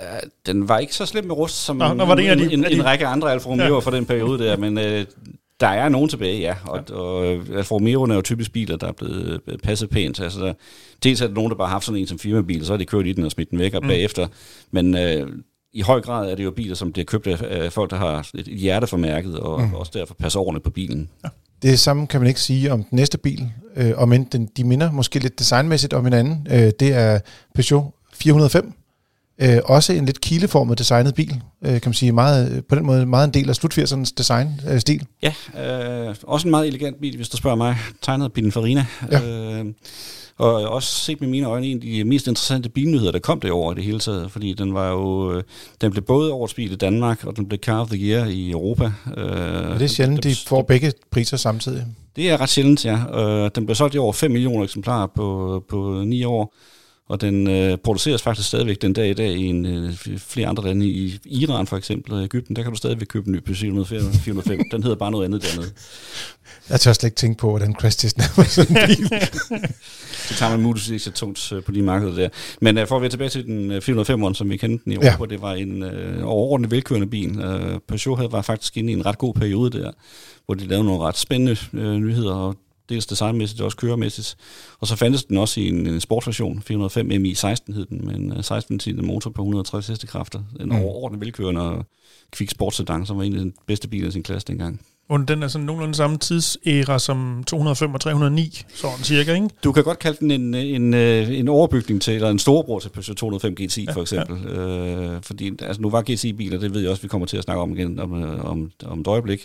Øh, Den var ikke så slem med rust som Nå, en, nå, var det en af de- en, en, de- en række andre Alfa Romeo'er Ja. ja. fra den periode der, men øh, der er nogen tilbage, ja. Og, ja. og øh, Alfa Romeo'erne er jo typisk biler, der er blevet øh, passet pænt. Altså, der, dels er der nogen, der bare har haft sådan en som firmabil, så har de kørt i den og smidt den væk og Mm. bagefter. Men øh, i høj grad er det jo biler, som bliver købt af, folk, der har et hjerte for mærket, og Mm. også derfor passer ordentligt på bilen. Det samme kan man ikke sige om den næste bil, øh, om end den, de minder måske lidt designmæssigt om hinanden. Øh, det er Peugeot 405. Øh, også en lidt kileformet designet bil, øh, kan man sige. Meget, på den måde meget en del af slut 80'ernes designstil. Øh, stil. Ja, øh, også en meget elegant bil, hvis du spørger mig. Tegnet af Pininfarina. Ja. Øh, og også set med mine øjne en af de mest interessante bilnyheder, der kom det i det hele taget. Fordi den var jo, øh, den blev både årets bil i Danmark, og den blev Car of the Year i Europa. Øh, Og det er sjældent, de får begge priser samtidig. Det er ret sjældent, ja. Øh, den blev solgt i over 5 millioner eksemplarer på, på 9 år. Og den øh, produceres faktisk stadigvæk den dag i dag i en, øh, flere andre lande. I Iran for eksempel og Ægypten, der kan du stadigvæk købe en ny Peugeot 405. Den hedder bare noget andet dernede. Jeg tør slet ikke tænke på, hvordan crash testen er sådan en bil. Så tager man muligvis ikke så tungt øh, på de markeder der. Men uh, for at være tilbage til den uh, 405'eren, som vi kendte den i Europa, ja. det var en uh, overordentlig velkørende bil. Uh, Peugeot havde, var faktisk inde i en ret god periode der, hvor de lavede nogle ret spændende uh, nyheder, og dels designmæssigt og også køremæssigt. Og så fandtes den også i en, en sportsversion, 405 MI16 hed den, med en uh, 16 motor på 160 hestekræfter. En Mm. overordentlig velkørende kvik sportssedan, som var en af de bedste biler i sin klasse dengang. Og den er sådan nogenlunde samme tidsæra som 205 og 309, sådan cirka, ikke? Du kan godt kalde den en, en, øh, en overbygning til, eller en storebror til Peugeot 205 GTI Ja, for eksempel. Ja. Øh, fordi altså, nu var GTI-biler, det ved jeg også, vi kommer til at snakke om igen om, øh, om, om et øjeblik.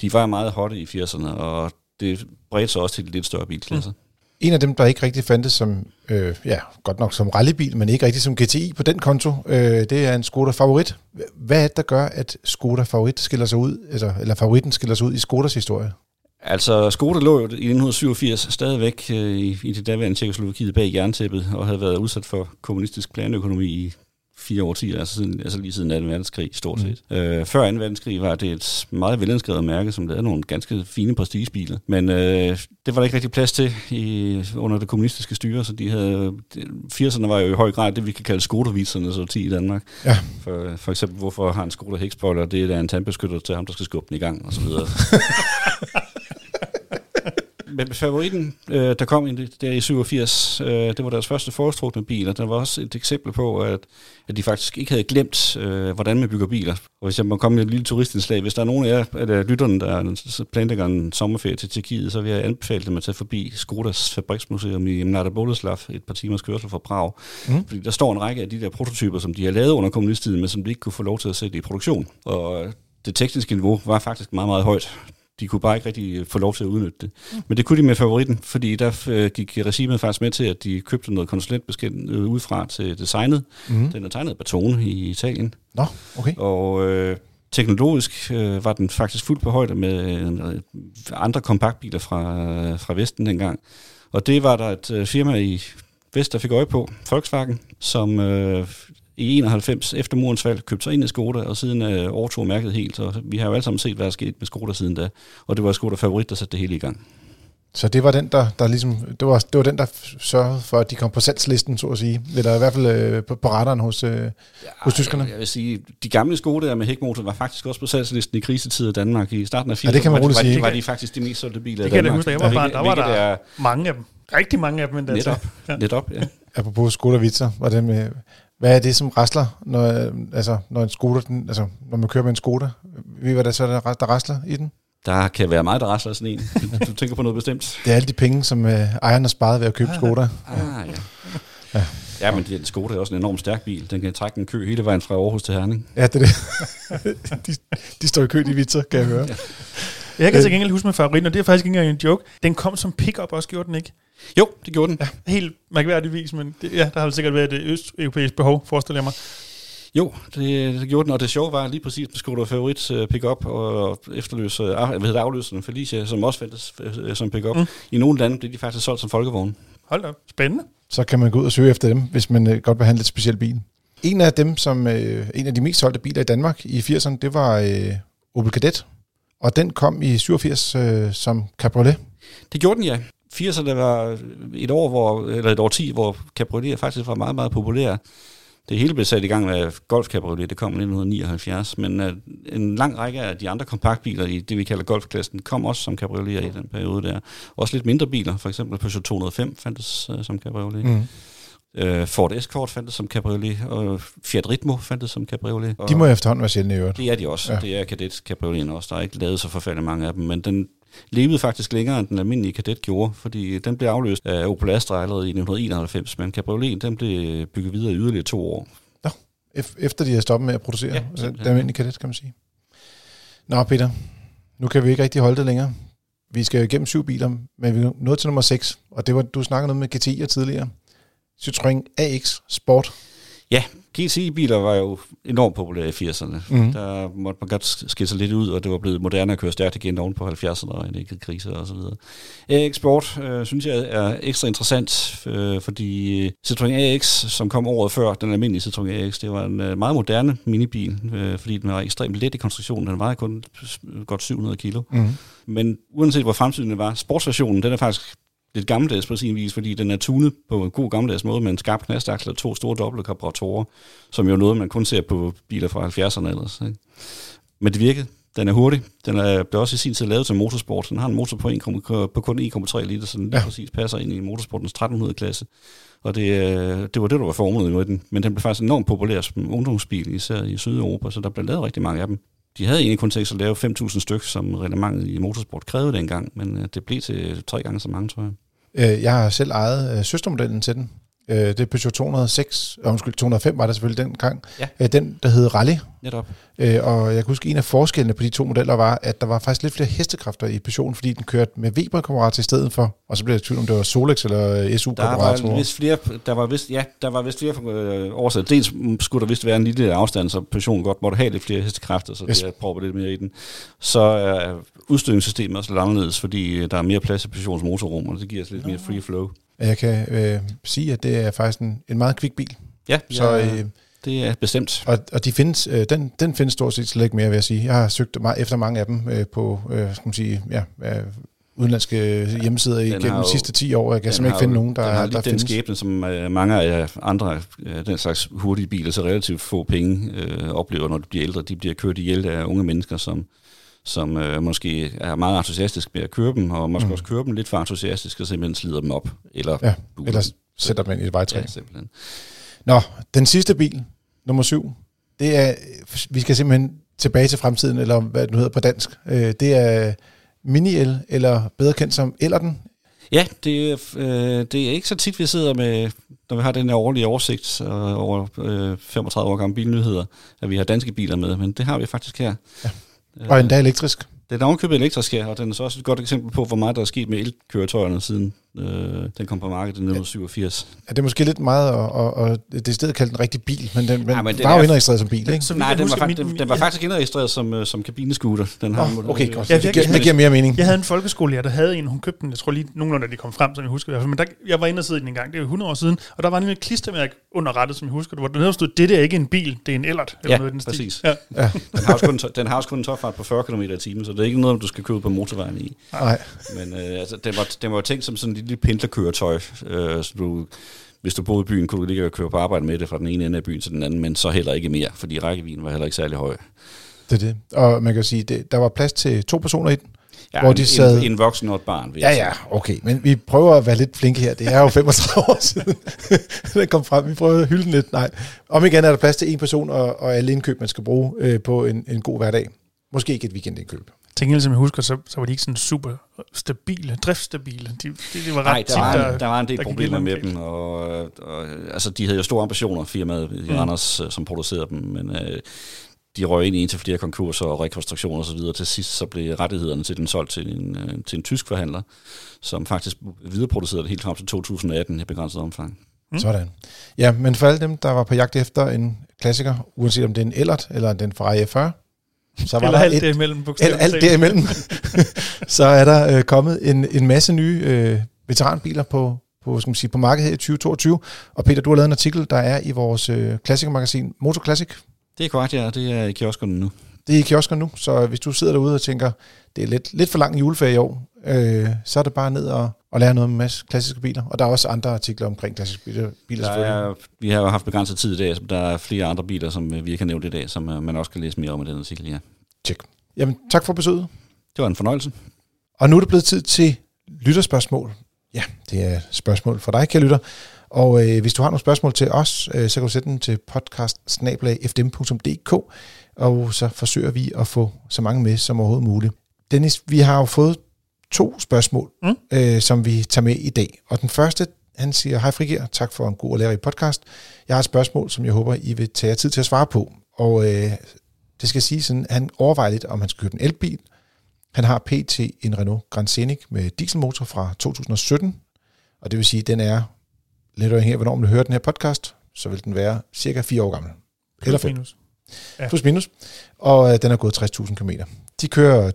De var meget hotte i 80'erne, og det bredte sig også til de lidt større bilklasser. Mm. En af dem, der ikke rigtig fandtes som, øh, ja, godt nok som rallybil, men ikke rigtig som GTI på den konto, øh, det er en Skoda Favorit. Hvad er det, der gør, at Skoda Favorit skiller sig ud, altså, eller favoritten skiller sig ud i Skodas historie? Altså, Skoda lå jo i 1987 stadigvæk øh, i, i det daværende Tjekkoslovakiet bag jerntæppet, og havde været udsat for kommunistisk planøkonomi i fire årtier, altså, siden, altså lige siden 2. verdenskrig stort set. Mm. Øh, før 2. verdenskrig var det et meget velinskrevet mærke, som lavede nogle ganske fine prestigebiler. Men øh, det var der ikke rigtig plads til i, under det kommunistiske styre, så de havde, 80'erne var jo i høj grad det, vi kan kalde Skoda-visernes årti i Danmark. Ja. For, for eksempel, hvorfor har en Skoda hækspoiler? Det er da en tandbeskytter til ham, der skal skubbe den i gang, og så videre. Men favoritten, øh, der kom i, der i 87, øh, det var deres første foretrukne bil, og der var også et eksempel på, at, at de faktisk ikke havde glemt, øh, hvordan man bygger biler. Og hvis jeg må komme med et lille turistindslag, hvis der er nogen af jer, af lytterne, der planlægger en sommerferie til Tjekkiet, så vil jeg anbefale dem at tage forbi Skodas fabriksmuseum i Mlada Boleslav, et par timers kørsel fra Prag. Mm. Fordi der står en række af de der prototyper, som de har lavet under kommunisttiden, men som de ikke kunne få lov til at sætte i produktion. Og det tekniske niveau var faktisk meget, meget højt. De kunne bare ikke rigtig få lov til at udnytte det. Mm. Men det kunne de med favoritten, fordi der øh, gik regimet faktisk med til, at de købte noget konsulentbeskendt øh, udefra til designet. Mm. Den er tegnet Batone i Italien. Nå, okay. Og øh, teknologisk øh, var den faktisk fuldt på højde med øh, andre kompaktbiler fra, øh, fra Vesten dengang. Og det var der et øh, firma i Vest, der fik øje på, Volkswagen, som øh, i 91 efter murens fald købte sig ind i Skoda, og siden øh, overtog mærket helt. Og vi har jo alle sammen set, hvad der skete med Skoda siden da. Og det var Skoda favorit, der satte det hele i gang. Så det var den, der, der ligesom, det var, det var den, der sørgede for, at de kom på salgslisten, så at sige. Eller i hvert fald øh, på, på radaren hos, øh, ja, hos tyskerne. Jeg, jeg vil sige, de gamle Skoda med hækmotor var faktisk også på salgslisten i krisetid i Danmark. I starten af 80'erne ja, det kan man var, sige. var, var de faktisk de mest solgte biler det i Danmark. Det kan jeg huske, jeg var der var der, der mange af dem. Rigtig mange af dem endda. Netop, ja. netop ja. Apropos Skoda Vitzer, var det med, hvad er det som rasler, når, altså, når, en Skoda, den, altså, når man kører med en Skoda? Ved I, hvad der så der, der rasler i den? Der kan være meget, der rasler sådan en. Du tænker på noget bestemt. Det er alle de penge, som øh, ejerne har sparet ved at købe ah, Skoda. Ah, ja. ja. Ja, men det, Skoda er også en enormt stærk bil. Den kan trække en kø hele vejen fra Aarhus til Herning. Ja, det er det. de, de står i kø, de vitser, kan jeg høre. Ja. Jeg kan til gengæld huske med favoritten, og det er faktisk ikke engang en joke. Den kom som pick-up også, gjorde den ikke? Jo, det gjorde den. Ja, helt mærkværdigvis, men det, ja, der har sikkert været et østeuropæisk behov, forestiller jeg mig. Jo, det, det gjorde den, og det sjove var lige præcis med Skoda Favorit uh, pick-up og efterløse, uh, hvad hedder afløseren Felicia, som også fandtes uh, som pick-up. Mm. I nogle lande blev de faktisk solgt som folkevogn. Hold da, spændende. Så kan man gå ud og søge efter dem, hvis man uh, godt vil have en lidt speciel bil. En af dem, som uh, en af de mest solgte biler i Danmark i 80'erne, det var uh, Opel Kadett. Og den kom i 87 uh, som cabriolet. Det gjorde den, ja. 80'erne var et år, hvor, eller et år 10, hvor cabriolet faktisk var meget, meget populær. Det hele blev sat i gang med Golf Cabriolet, det kom i 1979, men uh, en lang række af de andre kompaktbiler i det, vi kalder golfklassen, kom også som cabriolet i den periode der. Også lidt mindre biler, for eksempel Peugeot 205 fandtes uh, som cabriolet. Mm. Uh, Ford Escort fandtes som cabriolet, og Fiat Ritmo fandtes som cabriolet. De må efterhånden være sjældne i øvrigt. Det er de også. Ja. Det er Kadett cabrioleten også. Der er ikke lavet så forfærdeligt mange af dem, men den levede faktisk længere, end den almindelige kadet gjorde, fordi den blev afløst af Opel Astra allerede i 1991, men Cabriolet den blev bygget videre i yderligere to år. Nå, efter de har stoppet med at producere ja, den almindelige kadet, kan man sige. Nå, Peter, nu kan vi ikke rigtig holde det længere. Vi skal igennem syv biler, men vi er nået til nummer 6, og det var, du snakkede noget med GTI'er tidligere. Citroën AX Sport. Ja, GTI-biler var jo enormt populære i 80'erne. Mm. Der måtte man godt skille sig lidt ud, og det var blevet moderne at køre stærkt igen oven på 70'erne og en ikke krise og så videre. AX Sport øh, synes jeg er ekstra interessant, øh, fordi Citroën AX, som kom året før den almindelige Citroën AX, det var en øh, meget moderne minibil, øh, fordi den var ekstremt let i konstruktionen. Den vejede kun godt 700 kilo. Mm. Men uanset hvor fremtiden var, sportsversionen, den er faktisk lidt gammeldags på sin vis, fordi den er tunet på en god gammeldags måde med en skarp knastaksel og to store dobbelt karburatorer, som jo er noget, man kun ser på biler fra 70'erne ellers. Ikke? Men det virkede. Den er hurtig. Den er, blev også i sin tid lavet til motorsport. Den har en motor på, 1, på kun 1,3 liter, så den lige ja. præcis passer ind i motorsportens 1300-klasse. Og det, det var det, der var formålet med den. Men den blev faktisk enormt populær som ungdomsbil, især i Sydeuropa, så der blev lavet rigtig mange af dem. De havde egentlig kun tænkt sig at lave 5.000 stykker, som reglementet i motorsport krævede dengang, men øh, det blev til tre gange så mange, tror jeg. Øh, jeg har selv ejet øh, søstermodellen til den. Øh, det er Peugeot 206, og undskyld, 205 var der selvfølgelig den gang. Ja. Den, der hed Rally. Netop. Og jeg kan huske, en af forskellene på de to modeller var, at der var faktisk lidt flere hestekræfter i Peugeot, fordi den kørte med Weber-kammerater i stedet for, og så blev jeg tvivl om det var Solex eller su der var vist flere, der var vist, ja, der var vist flere øh, årsager. Dels skulle der vist være en lille afstand, så Peugeot godt måtte have lidt flere hestekræfter, så yes. det prøver lidt mere i den. Så er udstødningssystemet også lidt anderledes, fordi der er mere plads i Peugeots motorrum, og det giver os lidt mere free flow. Jeg kan øh, sige, at det er faktisk en, en meget kvik bil. Ja, så, ja, øh, det er bestemt. Og, og de findes, øh, den, den findes stort set slet ikke mere, vil jeg sige. Jeg har søgt meget efter mange af dem øh, på, øh, skal man sige, ja, øh, udenlandske hjemmesider den igennem de sidste 10 år. Jeg kan simpelthen ikke finde nogen, der, den har der den findes. skæbne, som øh, mange af andre øh, den slags hurtige biler, så relativt få penge øh, oplever, når de bliver ældre. De bliver kørt ihjel af unge mennesker, som som øh, måske er meget entusiastisk med at køre dem, og måske mm. også køre dem lidt for entusiastisk, og simpelthen slider dem op. Eller, Ja, eller sætter dem ind i et vejtræ. ja, simpelthen. Nå, den sidste bil, nummer syv, det er, vi skal simpelthen tilbage til fremtiden, eller hvad det nu hedder på dansk. Øh, Det er mini-el, eller bedre kendt som Ellerten. Ja, det, er, øh, det er ikke så tit, vi sidder med, når vi har den her årlige oversigt øh, over øh, 35 år gamle bilnyheder, at vi har danske biler med, men det har vi faktisk her. Ja. Og endda elektrisk. Den er ovenkøbet elektrisk her, og den er så også et godt eksempel på, hvor meget der er sket med elkøretøjerne, siden øh, den kom på markedet i 1987. Ja, det er måske lidt meget at, at, at det er stedet kaldt en rigtig bil, men den, men Ja, men den var jo er- indregistreret som bil, ikke? Så Nej, den var, husker, fakt, min- den, den var jeg- faktisk indregistreret som, øh, som kabinescooter. Den har Oh, okay, godt. Ja, det, jeg- giver, det giver mere mening. Jeg havde en folkeskolelærer, der havde en, hun købte den, jeg tror lige nogenlunde, at de kom frem, som jeg husker i hvert fald. Men der, jeg var inde og sidde i den en gang, det er jo 100 år siden, og der var nemlig et klistermærke under rettet, som jeg husker, hvor der stod, det der er ikke en bil, det er en ellert. Eller Ja, noget den stil. præcis. Ja. Den har, også kun, den har også kun en topfart på 40 km i timen, så det er ikke noget, du skal køre ud på motorvejen i. Nej, Men øh, altså, den, var, den var jo tænkt som sådan lille pendlerkøretøj, øh, så du, hvis du boede i byen, kunne du lige køre på arbejde med det fra den ene ende af byen til den anden, men så heller ikke mere, fordi rækkevidden var heller ikke særlig høj. det er det. Og man kan sige, det, der var plads til to personer i den. Ja, Hvor en, de sad- en, en voksen og et barn, vil Ja, ja, okay. Men vi prøver at være lidt flinke her. Det er jo 35 år siden, den kom frem. Vi prøver at hylde den lidt. Nej. Om igen er der plads til en person og, og alle indkøb, man skal bruge øh, på en, en god hverdag. Måske ikke et weekendindkøb. Til gengæld, som jeg husker, så, så var de ikke sådan super stabile, driftstabile. De, de, de var ret Nej, der tit, var, en, der var en del der problemer med dem, og, og altså, de havde jo store ambitioner, firmaet i Mm. Randers, øh, som producerede dem, men øh, de røg ind i en til flere konkurser og rekonstruktioner osv. videre. Til sidst så blev rettighederne til den solgt til en, øh, til en tysk forhandler, som faktisk videreproducerede det helt frem til 2018 i begrænset omfang. Mm. Sådan. Ja, men for alle dem, der var på jagt efter en klassiker, uanset om det er en Ellert eller en Ferrari F40, så var Eller der alt et, det imellem, alt, bogstaveligt alt talt. derimellem, så er der øh, kommet en, en masse nye øh, veteranbiler på, på, skal man sige, på markedet her i 2022. Og Peter, du har lavet en artikel, der er i vores øh, klassikermagasin Motor Classic. Det er korrekt, ja. Det er i kioskerne nu. Det er i kiosker nu, så hvis du sidder derude og tænker, det er lidt, lidt for lang juleferie i år, øh, så er det bare ned og, og lære noget om en masse klassiske biler. Og der er også andre artikler omkring klassiske biler, biler Der er, vi har jo haft begrænset tid i dag, så der er flere andre biler, som øh, vi ikke har nævnt i dag, som øh, man også kan læse mere om i den artikel, ja. Tjek. Jamen, tak for besøget. Det var en fornøjelse. Og nu er det blevet tid til lytterspørgsmål. Ja, det er spørgsmål for dig, kære lytter. Og øh, hvis du har nogle spørgsmål til os, øh, så kan du sætte dem til podcast og så forsøger vi at få så mange med som overhovedet muligt. Dennis, vi har jo fået to spørgsmål, Mm. øh, som vi tager med i dag. Og den første, han siger, hej Frigir, tak for en god og lærerig podcast. Jeg har et spørgsmål, som jeg håber, I vil tage jer tid til at svare på. Og øh, det skal sige sådan, han overvejer lidt, om han skal købe en elbil, han har pt. en Renault Grand Scenic med dieselmotor fra 2017, og det vil sige, at den er, lidt afhængig af, hvornår man hører den her podcast, så vil den være cirka 4 år gammel. Eller fem. Minus. Ja. Plus minus. Og øh, den er gået 60.000 km. De kører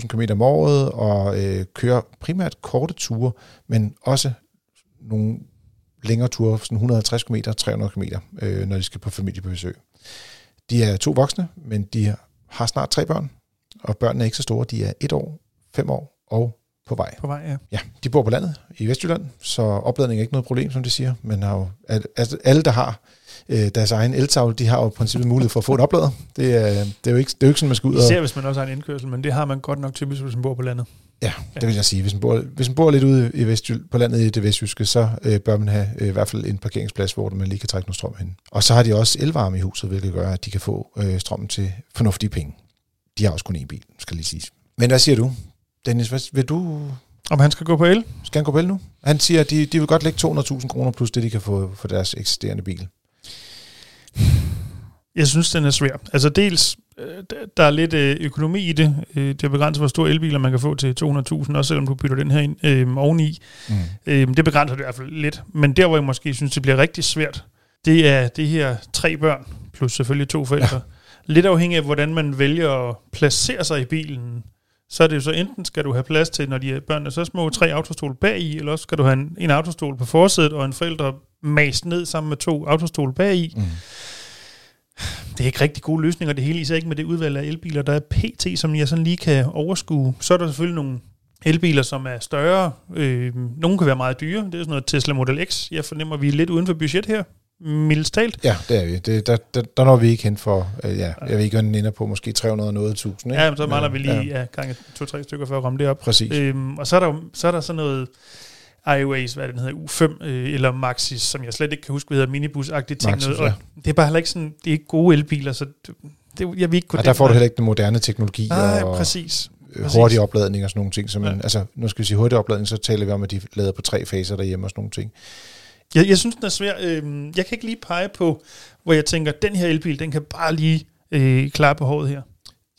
20-25.000 km om året, og øh, kører primært korte ture, men også nogle længere ture, sådan 150 km, 300 km, øh, når de skal på familiebesøg. De er to voksne, men de har snart tre børn, og børnene er ikke så store. De er et år, fem år og på vej. På vej, ja. Ja, de bor på landet i Vestjylland, så opladning er ikke noget problem, som de siger. Men har jo, al- altså alle, der har øh, deres egen eltavle, de har jo i princippet mulighed for at få en oplader. Det er, det er, jo, ikke, det er jo ikke sådan, man skal ud og... Især hvis man også har en indkørsel, men det har man godt nok typisk, hvis man bor på landet. Ja, det vil jeg sige. Hvis man bor, hvis man bor lidt ude i Vestjyl, på landet i det vestjyske, så øh, bør man have øh, i hvert fald en parkeringsplads, hvor man lige kan trække noget strøm hen. Og så har de også elvarme i huset, hvilket gør, at de kan få øh, strømmen til fornuftige penge. De har også kun én bil, skal lige sige. Men hvad siger du? Dennis, hvad, vil du Om han skal gå på el? skal han gå på el nu? Han siger, at de, de vil godt lægge 200.000 kroner plus det, de kan få for deres eksisterende bil. Jeg synes, den er svær. Altså dels, øh, der- er lidt øh, økonomi i det. Øh, Det er begrænset, hvor store elbiler man kan få til 200.000, også selvom du bytter den her ind øh, oveni. Mm. Øh, det begrænser det i hvert fald lidt. Men der, hvor jeg måske synes, det bliver rigtig svært, det er det her tre børn, plus selvfølgelig to forældre. Ja. Lidt afhængig af, hvordan man vælger at placere sig i bilen. Så er det jo så enten skal du have plads til, når de er børnene er så små, tre autostol bag i, eller også skal du have en, en autostol på forsædet, og en forældre mast ned sammen med to autostol bag i. Mm. Det er ikke rigtig gode løsninger, det hele, især ikke med det udvalg af elbiler, der er PT, som jeg sådan lige kan overskue. Så er der selvfølgelig nogle elbiler, som er større. Øh, nogle kan være meget dyre. Det er sådan noget Tesla Model X. Jeg fornemmer, at vi er lidt uden for budget her. Mildest talt. Ja, det er vi. Det, der, der, der når vi ikke hen for, øh, ja, jeg ved ikke, den ender på, måske 300 noget tusind. Ikke? Ja, men så mangler vi lige Ja, ja, gange to-tre stykker for at ramme det op. præcis. Øhm, og så er, der, så er der sådan noget iOS, hvad den hedder, U5, øh, eller Maxis, som jeg slet ikke kan huske, hvad hedder, minibus-agtige ting. Maxis, noget, og det er bare heller ikke sådan, det er ikke gode elbiler, så det, jeg vil ikke Og den der får du heller ikke den moderne teknologi Nej, og præcis. øh, præcis. hurtig opladning og sådan nogle ting. Som man, Ja. altså, nu skal vi sige hurtig opladning, så taler vi om, at de lader på tre faser derhjemme og sådan nogle ting. Jeg, jeg synes, den er svær. Øhm, jeg kan ikke lige pege på, hvor jeg tænker, den her elbil, den kan bare lige øh, klare på håret her.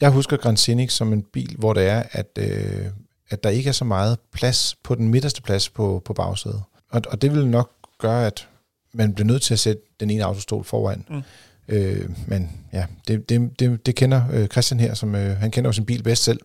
Jeg husker Grand Scenic som en bil, hvor det er, at, øh, at der ikke er så meget plads på den midterste plads på, på bagsædet. Og, og det vil nok gøre, at man bliver nødt til at sætte den ene autostol foran. Mm. Øh, men ja, det, det, det, det kender øh, Christian her, som øh, han kender jo sin bil bedst selv.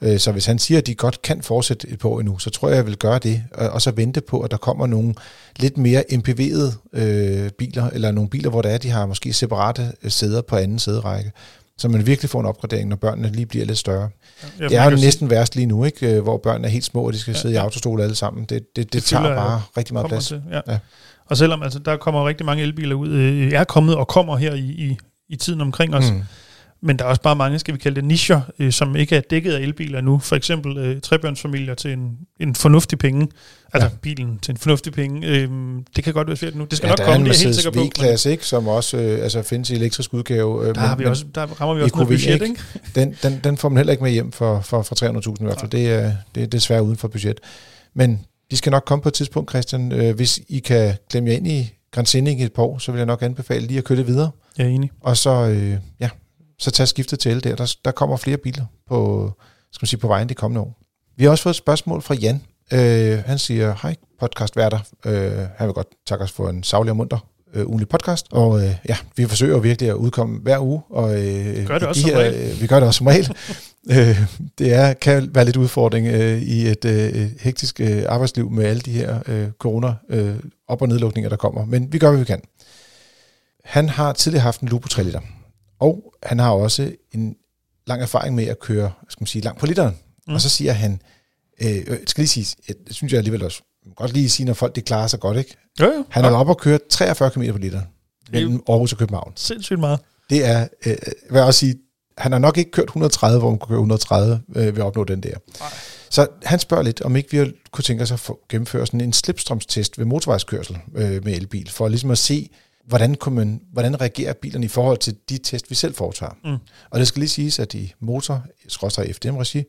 Øh, så hvis han siger, at de godt kan fortsætte et par år endnu, så tror jeg, jeg vil gøre det, og, så vente på, at der kommer nogle lidt mere MPV'ede øh, biler, eller nogle biler, hvor der er, de har måske separate øh, sæder på anden sæderække, så man virkelig får en opgradering, når børnene lige bliver lidt større. Jeg Det er jo næsten værst lige nu, ikke? Øh, hvor børnene er helt små, og de skal Ja, sidde i ja. autostol alle sammen. Det, det, det, det tager jo- bare rigtig sige, meget plads. Til, ja. Ja. ja. Og selvom altså, der kommer rigtig mange elbiler ud, øh, er kommet og kommer her i, i, i tiden omkring os, mm. Men der er også bare mange, skal vi kalde det, nischer, øh, som ikke er dækket af elbiler nu. For eksempel øh, trebørnsfamilier til en, en fornuftig penge. Altså ja. bilen til en fornuftig penge. Øh, det kan godt være svært nu. Det skal Ja, nok komme, det er helt sikker på. V-klasse, ikke? som også øh, altså, findes i elektrisk udgave. Øh, Der, har vi også, der rammer vi også noget budget, ikke? den, den, den får man heller ikke med hjem for, for, for 300.000 i hvert fald. Det er, det er desværre uden for budget. Men de skal nok komme på et tidspunkt, Christian. Øh, hvis I kan klemme jer ind i Grand i et par år, så vil jeg nok anbefale lige at køre det videre. Jeg er enig. Og så, øh, ja, så tag skiftet til el der. der. Der kommer flere biler på, skal man sige, på vejen de kommende år. Vi har også fået et spørgsmål fra Jan. Øh, han siger, hej podcastværter. Øh, han vil godt takke os for en savlig og munter øh, ugenlig podcast. Og øh, ja, vi forsøger virkelig at udkomme hver uge. Og, øh, Gør det også de som regel. øh, Vi gør det også som regel. øh, det er, kan være lidt udfordring øh, i et øh, hektisk øh, arbejdsliv med alle de her øh, corona øh, op- og nedlukninger, der kommer. Men vi gør, hvad vi kan. Han har tidligere haft en Lupo 3 liter, og han har også en lang erfaring med at køre, skal man sige, langt på literen. Mm. Og så siger han, øh, øh, skal lige sige, jeg synes jeg alligevel også, godt lige sige, når folk det klarer sig godt, ikke? Jo, jo. Han er oppe og køre 43 km på literen er mellem Aarhus og København. Sindssygt meget. Det er, øh, hvad jeg også sige, han har nok ikke kørt 130, hvor man kunne køre 130 øh, ved at opnå den der. Nej. Så han spørger lidt, om ikke vi kunne tænke os at få gennemføre sådan en slipstrømstest ved motorvejskørsel øh, med elbil, for ligesom at se, hvordan, kunne man, hvordan reagerer bilerne i forhold til de test, vi selv foretager. Mm. Og det skal lige siges, at i motor FDM-regi,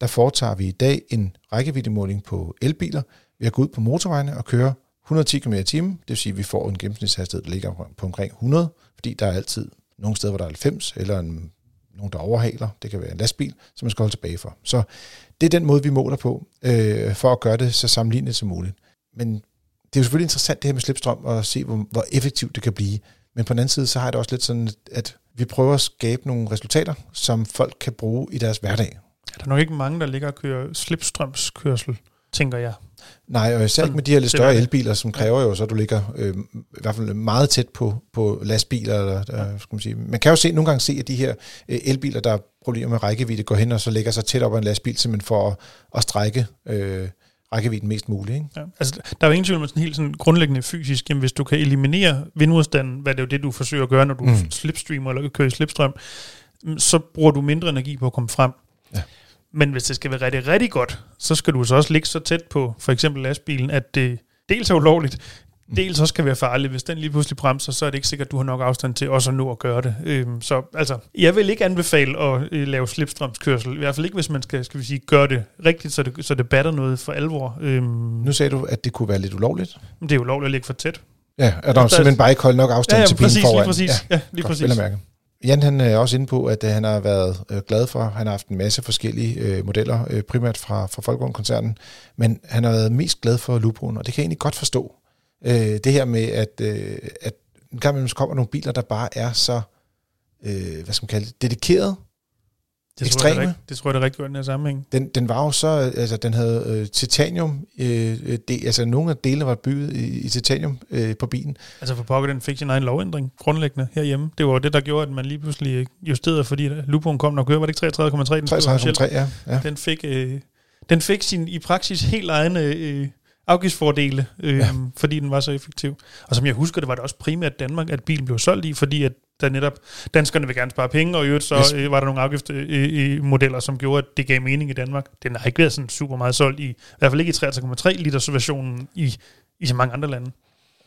der foretager vi i dag en rækkeviddemåling på elbiler ved at gå ud på motorvejene og køre 110 km i timen. Det vil sige, at vi får en gennemsnitshastighed, der ligger på omkring 100, fordi der er altid nogle steder, hvor der er 90, eller en, nogen, der overhaler. Det kan være en lastbil, som man skal holde tilbage for. Så det er den måde, vi måler på, øh, for at gøre det så sammenlignet som muligt. Men det er jo selvfølgelig interessant det her med slipstrøm, og se, hvor, hvor effektivt det kan blive. Men på den anden side, så har jeg det også lidt sådan, at vi prøver at skabe nogle resultater, som folk kan bruge i deres hverdag. Der er nok ikke mange, der ligger og kører slipstrømskørsel, tænker jeg. Nej, og især ikke med de her lidt større er elbiler, som kræver jo, så du ligger øh, i hvert fald meget tæt på, på lastbiler. Eller, der, skal man, sige. man kan jo se, nogle gange se, at de her øh, elbiler, der har problemer med rækkevidde, går hen og så lægger sig tæt op ad en lastbil, simpelthen for at, at strække øh, rækkevidden mest muligt. Ikke? Ja. Altså, der er jo ingen tvivl om sådan helt sådan grundlæggende fysisk, jamen, hvis du kan eliminere vindmodstanden, hvad det er jo det, du forsøger at gøre, når du mm. Slipstreamer eller kører i slipstrøm, mm, så bruger du mindre energi på at komme frem. Ja. Men hvis det skal være rigtig, rigtig godt, så skal du så også ligge så tæt på for eksempel lastbilen, at det dels er ulovligt, dels også kan være farligt. Hvis den lige pludselig bremser, så er det ikke sikkert, at du har nok afstand til også at nå at gøre det. Øhm, så altså, jeg vil ikke anbefale at øh, lave slipstrømskørsel. I hvert fald ikke, hvis man skal, skal vi sige, gøre det rigtigt, så det, så det batter noget for alvor. Øhm, Nu sagde du, at det kunne være lidt ulovligt. det er jo ulovligt at ligge for tæt. Ja, er der, Der- simpelthen bare ikke holdt nok afstand Ja, ja til bilen foran. lige præcis. Ja, Ja, lige godt, præcis. vel mærke. Jan han er også inde på, at øh, han har været øh, glad for, han har haft en masse forskellige øh, modeller, øh, primært fra, fra Folkevogn-koncernen, men han har været mest glad for Lupoen, og det kan jeg egentlig godt forstå. Øh, det her med, at, øh, at en gang imellem kommer nogle biler, der bare er så, øh, hvad skal man kalde det, dedikeret. Det tror, jeg, det, ekstreme. tror jeg, det er rigtig godt i den her sammenhæng. Den, den var jo så, altså den havde øh, titanium, øh, øh, det, altså nogle af delene var bygget i, i titanium øh, på bilen, Altså for pokker, den fik sin egen lovændring grundlæggende herhjemme. Det var det, der gjorde, at man lige pludselig justerede, fordi Lupoen kom, når kører, var det ikke 33,3? den stod officielt? 33,3, ja. ja. Den fik, øh, den fik sin i praksis helt egen øh, afgiftsfordele, øh, Ja. fordi den var så effektiv. Og som jeg husker, det var det også primært Danmark, at bilen blev solgt i, fordi at der netop, danskerne vil gerne spare penge, og i øvrigt så Yes. øh, var der nogle afgiftsmodeller, som gjorde, at det gav mening i Danmark. Den har ikke været sådan super meget solgt i, i hvert fald ikke i 33,3 liters versionen i, i så mange andre lande.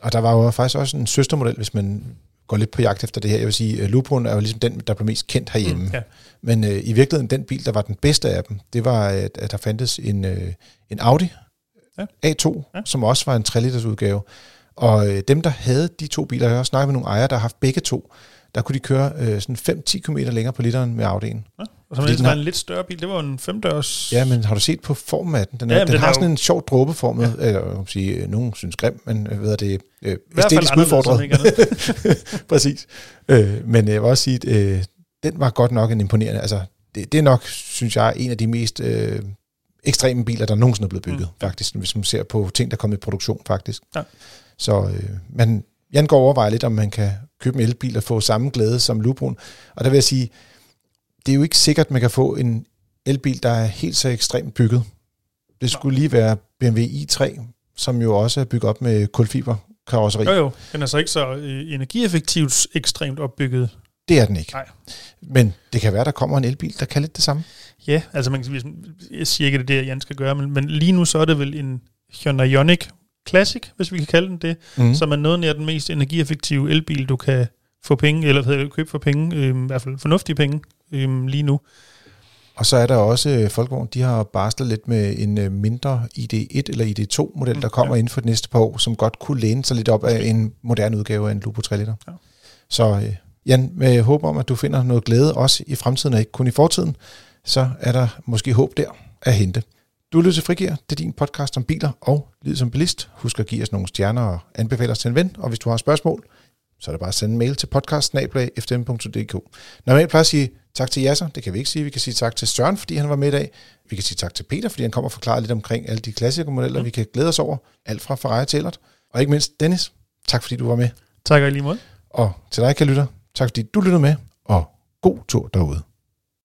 Og der var jo faktisk også en søstermodel, hvis man går lidt på jagt efter det her. Jeg vil sige, Lupoen er jo ligesom den, der blev mest kendt herhjemme. Mm, ja. Men øh, i virkeligheden, den bil, der var den bedste af dem, det var, at, at der fandtes en, øh, en Audi Ja. A2, Ja. som også var en 3-liters udgave. Og øh, dem, der havde de to biler, jeg har også snakket med nogle ejere, der har haft begge to, der kunne de køre øh, sådan 5-10 km længere på literen med Audi'en. Og så var en lidt større bil. Det var en femdørs... Ja, men har du set på formen af den? Den, er, Ja, ja, den, den har er sådan jo- en sjov dråbeformet, ja. eller jeg kan sige, øh, nogen synes grim, men øh, ved det, øh, æstetisk udfordret. Præcis. Øh, men jeg vil også sige, at øh, den var godt nok en imponerende. Altså, det, det er nok, synes jeg, en af de mest øh, ekstreme biler, der nogensinde er blevet bygget, mm. faktisk, hvis man ser på ting, der kommer i produktion, faktisk. Ja. Så øh, man, Jan går overveje lidt, om man kan købe en elbil og få samme glæde som Lubron. Og der vil jeg sige, det er jo ikke sikkert, man kan få en elbil, der er helt så ekstremt bygget. Det skulle lige være BMW i3, som jo også er bygget op med kulfiber karosseri. Jo jo, den er så ikke så øh, energieffektivt ekstremt opbygget. Det er den ikke. Nej. Men det kan være, der kommer en elbil, der kan lidt det samme. Ja, altså man kan jeg siger ikke, at det er det, Jan skal gøre, men, men lige nu så er det vel en Hyundai Ioniq Classic, hvis vi kan kalde den det, Mm. som er noget nær den mest energieffektive elbil, du kan få penge, eller hvad det, købe for penge, øh, i hvert fald fornuftige penge øh, lige nu. Og så er der også øh, Folkevogn, de har barslet lidt med en øh, mindre ID1 eller ID2-model, Mm, der kommer ja. inden for de næste par år, som godt kunne læne sig lidt op af en moderne udgave af en Lupo 3 liter. Ja. Så øh, Jan, med håb om, at du finder noget glæde også i fremtiden og ikke kun i fortiden, så er der måske håb der at hente. Du lytter til Frigir, det er din podcast om biler og livet som bilist. Husk at give os nogle stjerner og anbefale os til en ven, og hvis du har spørgsmål, så er det bare at sende en mail til podcast.fm.dk. Normalt plejer at sige tak til Jasser, det kan vi ikke sige. Vi kan sige tak til Søren, fordi han var med i dag. Vi kan sige tak til Peter, fordi han kommer og forklarer lidt omkring alle de klassiske modeller, mm. vi kan glæde os over. Alt fra Ferrari til Ellert. Og ikke mindst Dennis, tak fordi du var med. Tak og lige måde. Og til dig, kan lytter, tak fordi du lyttede med, og god tur derude.